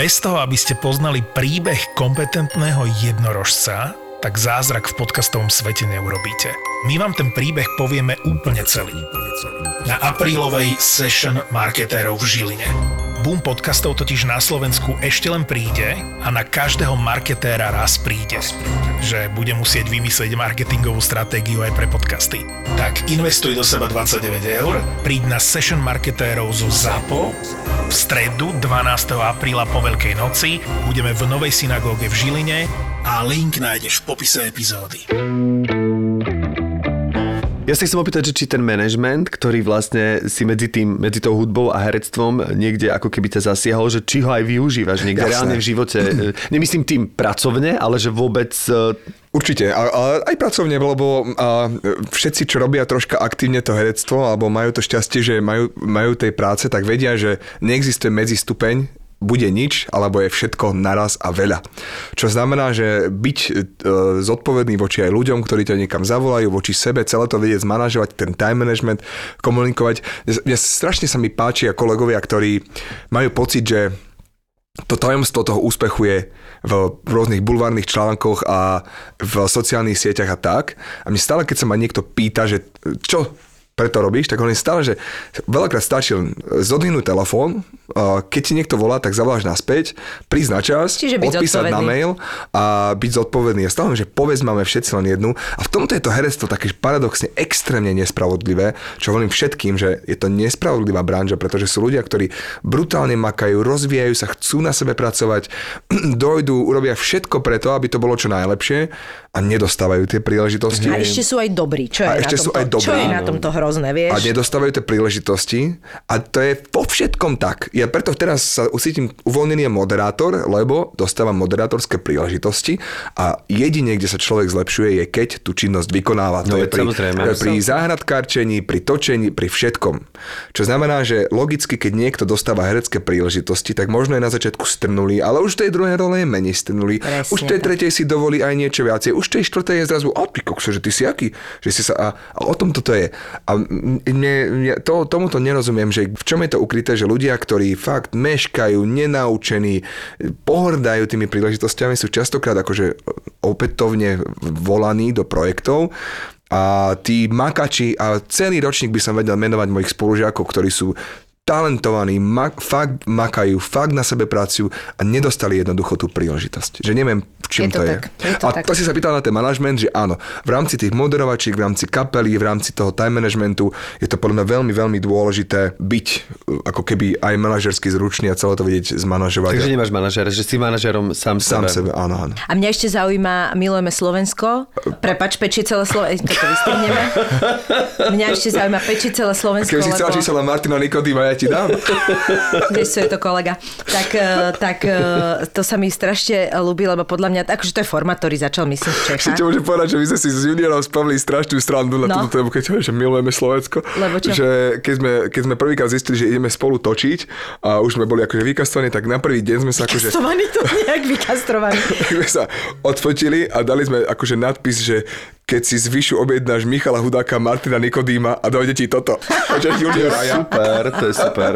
Bez toho, aby ste poznali príbeh kompetentného jednorožca, tak zázrak v podcastovom svete neurobíte. My vám ten príbeh povieme úplne celý. Na aprílovej session marketérov v Žiline. Boom podcastov totiž na Slovensku ešte len príde a na každého marketéra raz príde. Že bude musieť vymyslieť marketingovú stratégiu aj pre podcasty. Tak investuj do seba 29 eur, príď na session marketérov zo ZAPO v stredu 12. apríla po Veľkej noci. Budeme v Novej synagóge v Žiline a link nájdeš v popise epizódy. Ja sa chcem opýtať, že či ten management, ktorý vlastne si medzi tým, medzi tou hudbou a herectvom niekde ako keby ťa zasiahol, že či ho aj využívaš niekde Jasné. reálne v živote. Nemyslím tým pracovne, ale že vôbec e, Určite, a, a aj pracovne, lebo a, všetci, čo robia troška aktívne to herectvo, alebo majú to šťastie, že majú, majú tej práce, tak vedia, že neexistuje medzistupeň, bude nič, alebo je všetko naraz a veľa. Čo znamená, že byť e, zodpovedný voči aj ľuďom, ktorí ťa niekam zavolajú, voči sebe, celé to vedieť zmanažovať, ten time management, komunikovať. Ja, strašne sa mi páčia kolegovia, ktorí majú pocit, že to tajomstvo toho úspechu je v rôznych bulvárnych článkoch a v sociálnych sieťach a tak. A mne stále, keď sa ma niekto pýta, že čo preto robíš, tak hovorím stále, že veľakrát stačí len zodvihnúť telefón, keď ti niekto volá, tak zavoláš naspäť, prísť na čas, Čiže byť odpísať na mail a byť zodpovedný. Ja stále, že povesť máme všetci len jednu. A v tomto je to herectvo také paradoxne extrémne nespravodlivé, čo hovorím všetkým, že je to nespravodlivá branža, pretože sú ľudia, ktorí brutálne makajú, rozvíjajú sa, chcú na sebe pracovať, dojdú, urobia všetko preto, aby to bolo čo najlepšie a nedostávajú tie príležitosti. A ešte sú aj dobrí. Čo je, A na ešte tomto, sú aj dobrí. čo je na tomto hrozné, vieš? a nedostávajú tie príležitosti a to je po všetkom tak. Ja preto teraz sa usítim uvoľnený moderátor, lebo dostávam moderátorské príležitosti a jedine, kde sa človek zlepšuje, je keď tú činnosť vykonáva. To No, je pri, samozrejme. to je pri záhradkárčení, pri točení, pri všetkom. Čo znamená, že logicky, keď niekto dostáva herecké príležitosti, tak možno je na začiatku strnulý, ale už tej druhej role je menej strnulý. Presne už tej tretej si dovolí aj niečo viacej. Už tej štvrtej je zrazu, a ty kokso, že ty si aký? Že si sa, a, a o tom toto je. A mne, mne, to, tomuto nerozumiem, že v čom je to ukryté, že ľudia, ktorí fakt meškajú, nenaučení, pohrdajú tými príležitostiami, sú častokrát akože opätovne volaní do projektov. A tí makači a celý ročník by som vedel menovať mojich spolužiakov, ktorí sú talentovaní, ma, fakt makajú, fakt na sebe pracujú a nedostali jednoducho tú príležitosť. Že neviem, v čom Je to to, tak, je. je to a tak. to si sa pýtal na ten manažment, že áno, v rámci tých moderovačiek, v rámci kapely, v rámci toho time managementu je to podľa mňa veľmi, veľmi dôležité byť uh, ako keby aj manažersky zručný a celé to vedieť zmanažovať. takže nemáš manažera, že si manažerom sám, sám sebe. sebe, áno, áno. A mňa ešte zaujíma, milujeme Slovensko. Prepač, pečie celé Slovensko. Toto vystrihneme. Mňa ešte zaujíma, pečie celé Slovensko. Keby si chcela lebo- čísla Martina Nikodýma, ja ti dám. Vieš, čo je to kolega. Tak, eh, tak eh, to sa mi strašne ľúbi, lebo podľa mňa, akože to je formát, ktorý začal, myslím, v Čechách. ti môžem povedať, že my sme si s juniorom spravili strašnú strandu na No. túto tému, keď že milujeme Slovensko. Lebo čo? Že keď sme, keď sme prvýkrát zistili, že ideme spolu točiť a už sme boli akože vykastovaní, tak na prvý deň sme sa akože... To nejak vykastrovaný. tak sme sa odfotili a dali sme akože nadpis, že keď si zvyšu objednáš Michala Hudáka, Martina Nikodýma a dojde ti toto. Takže junior a ja. Super, to je super.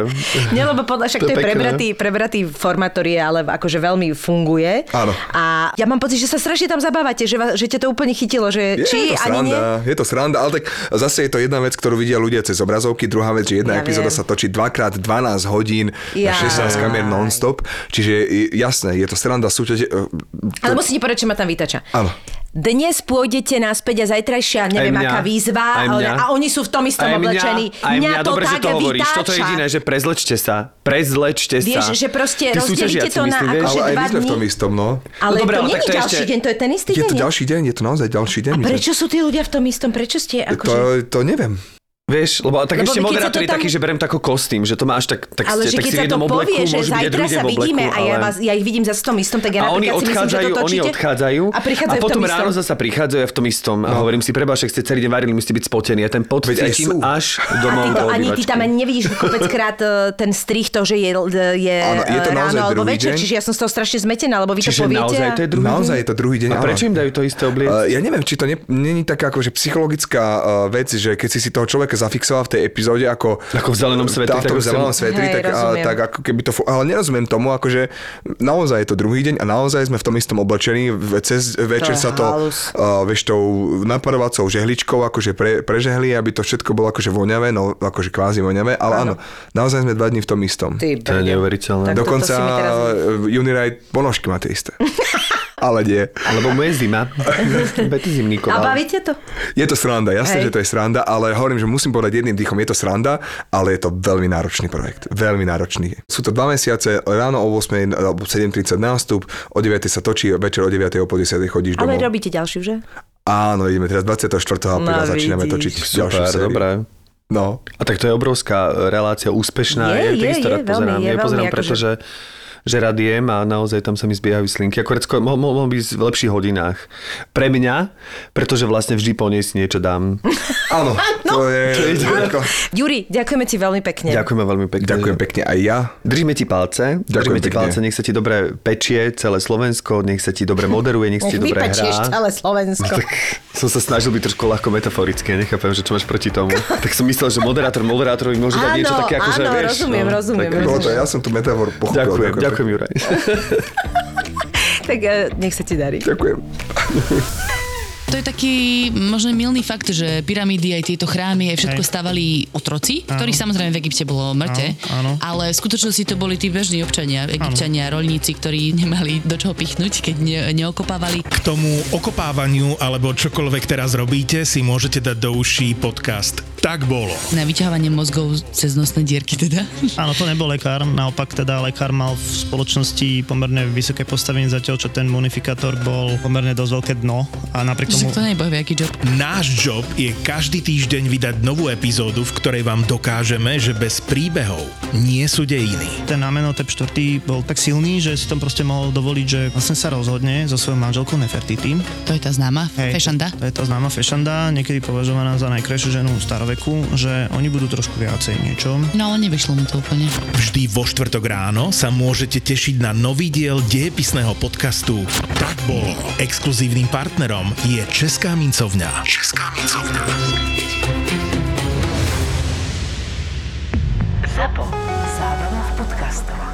Nie, lebo podľa však To to je je pekné. prebratý, prebratý ktorý je ale akože veľmi funguje. Áno. A ja mám pocit, že sa strašne tam zabávate, že, že ťa to úplne chytilo, že Je, či je to ani nie. sranda, je to sranda, ale tak zase je to jedna vec, ktorú vidia ľudia cez obrazovky, druhá vec, že jedna Ja epizóda viem. sa točí dvakrát 12 hodín na Jaj. 16 kamier non-stop, čiže jasné, je to sranda súťaže. e, to- Ale musím ti povedať, čo ma tam vytača. Áno. Dnes pôjdete naspäť a zajtrajšia, neviem mňa. aká výzva, mňa. a oni sú v tom istom Aj oblečení. Aj mňa, to dobre, že tak to hovoríš. vytáča. Toto je jediné, že prezlečte sa. Prezlečte sa. Vieš, že proste Tí rozdelíte to na myslím, vieš? akože Ale aj dva my sme v tom istom, no. Ale No dobre, to ale nie tak je to ďalší ešte- deň, to je ten istý Je deň. to nie? ďalší deň, je to naozaj ďalší deň. A prečo sú tí ľudia v tom istom? Prečo ste akože... To, to neviem. Vieš, lebo tak Lebo ešte moderátor to je tam- taký, že berem tako kostým, že to máš tak, tak, Ale ste, že tak keď si v jednom obleku, povie, že zajtra sa obleku, vidíme a ja, ale- vás, ja ich vidím zase v tom istom, tak ja a oni napríklad si myslím, odchádzajú, oni odchádzajú a prichádzajú a potom ráno zasa prichádzajú v tom istom a hovorím si, preba, však ste celý deň varili, musíte byť spotení. Ja ten pot cítim sú. až do A ty to ani ty tam ani nevidíš kopeckrát e, ten strih, to, že je, je, Áno, je to e, ráno alebo druhý večer, čiže ja som z toho strašne zmetená, lebo vy to poviete. naozaj to je druhý Naozaj je to druhý deň, A prečo im dajú to isté obliec? Uh, ja neviem, či to je taká akože psychologická vec, že keď si si toho človeka zafixoval v tej epizóde ako... Ako v zelenom svetri, Tá, v tom zelenom svetri, Hej, tak, a, tak ako keby to... Ale nerozumiem tomu, akože naozaj je to druhý deň a naozaj sme v tom istom oblečení. Cez večer je sa to, halus. uh, vieš, tou naparovacou žehličkou akože pre, prežehli, aby to všetko bolo akože voňavé, no akože kvázi voňavé, ale áno, naozaj sme dva dní v tom istom. Ty To je neuveriteľné. Dokonca teraz... uh, Uniride ponožky má tie isté. ale nie. Alebo mu je zima. Betty A zimníkoval. bavíte to? Je to sranda, jasné, Hej. že to je sranda, ale hovorím, že musím povedať jedným dýchom, je to sranda, ale je to veľmi náročný projekt. Veľmi náročný. Sú to dva mesiace, ráno o 8, alebo 7.30 nástup, o 9 sa točí, večer o 9 o po 10 chodíš Ale domov. robíte ďalšiu, že? Áno, ideme teraz 24. apríla, No, začíname vidíš. točiť ďalšiu Super, sériu. dobré. No, A tak to je obrovská relácia, úspešná. Je, je, takisto je, rád pozerám. veľmi, je ja pozerám, veľmi pretože že rád jem a naozaj tam sa mi zbiehajú slinky. Akorát skôr, mohol, mohol byť v lepších hodinách. Pre mňa, pretože vlastne vždy po nej si niečo dám. áno, to je... ako- Juri, ďakujeme ti veľmi pekne. Ďakujeme veľmi pekne. Ďakujem pekne aj ja. Držíme ti palce, držíme ti palce, nech sa ti dobre pečie celé Slovensko, nech sa ti dobre moderuje, nech sa ti dobre hrá. celé Slovensko. Tak som sa snažil byť trošku ľahko metaforické, nechápem, že čo máš proti tomu. tak som myslel, že moderátor moderátorovi môže dať niečo také, ako že vieš. rozumiem, no, rozumiem, tak- ja som tu metafor pochopil. Ďakujem, ďakujem Juraj. tak eh, nech sa ti darí. Ďakujem. To je taký možno milný fakt, že pyramídy aj tieto chrámy aj všetko stavali otroci, ktorých samozrejme v Egypte bolo mŕte, Áno, áno. ale v skutočnosti to boli tí bežní občania, egyptiania, rolníci, ktorí nemali do čoho pichnúť, keď ne, neokopávali. K tomu okopávaniu alebo čokoľvek teraz robíte si môžete dať do uší podcast Tak bolo. Na vyťahovanie mozgov cez nosné dierky teda. Áno, to nebol lekár, naopak teda lekár mal v spoločnosti pomerne vysoké postavenie, zatiaľ čo ten munifikátor bol pomerne dosť veľké dno a napriek tomu... Že to nie je aký job. Náš job je každý týždeň vydať novú epizódu, v ktorej vám dokážeme, že bez príbehov nie sú dejiny. Ten Amenhotep 4. bol tak silný, že si tam proste mohol dovoliť, že vlastne sa rozhodne so svojou manželkou Nefertiti. To je tá známa Hej, fešanda. To je tá známa fešanda, niekedy považovaná za najkrajšiu ženu staroveku, že oni budú trošku viacej niečo. No ale nevyšlo mu to úplne. Vždy vo štvrtok ráno sa môžete tešiť na nový diel dejepisného podcastu Tak bolo. Exkluzívnym partnerom je Česká mincovňa. Česká mincovňa. Zapo. Zábrná v podcastovách.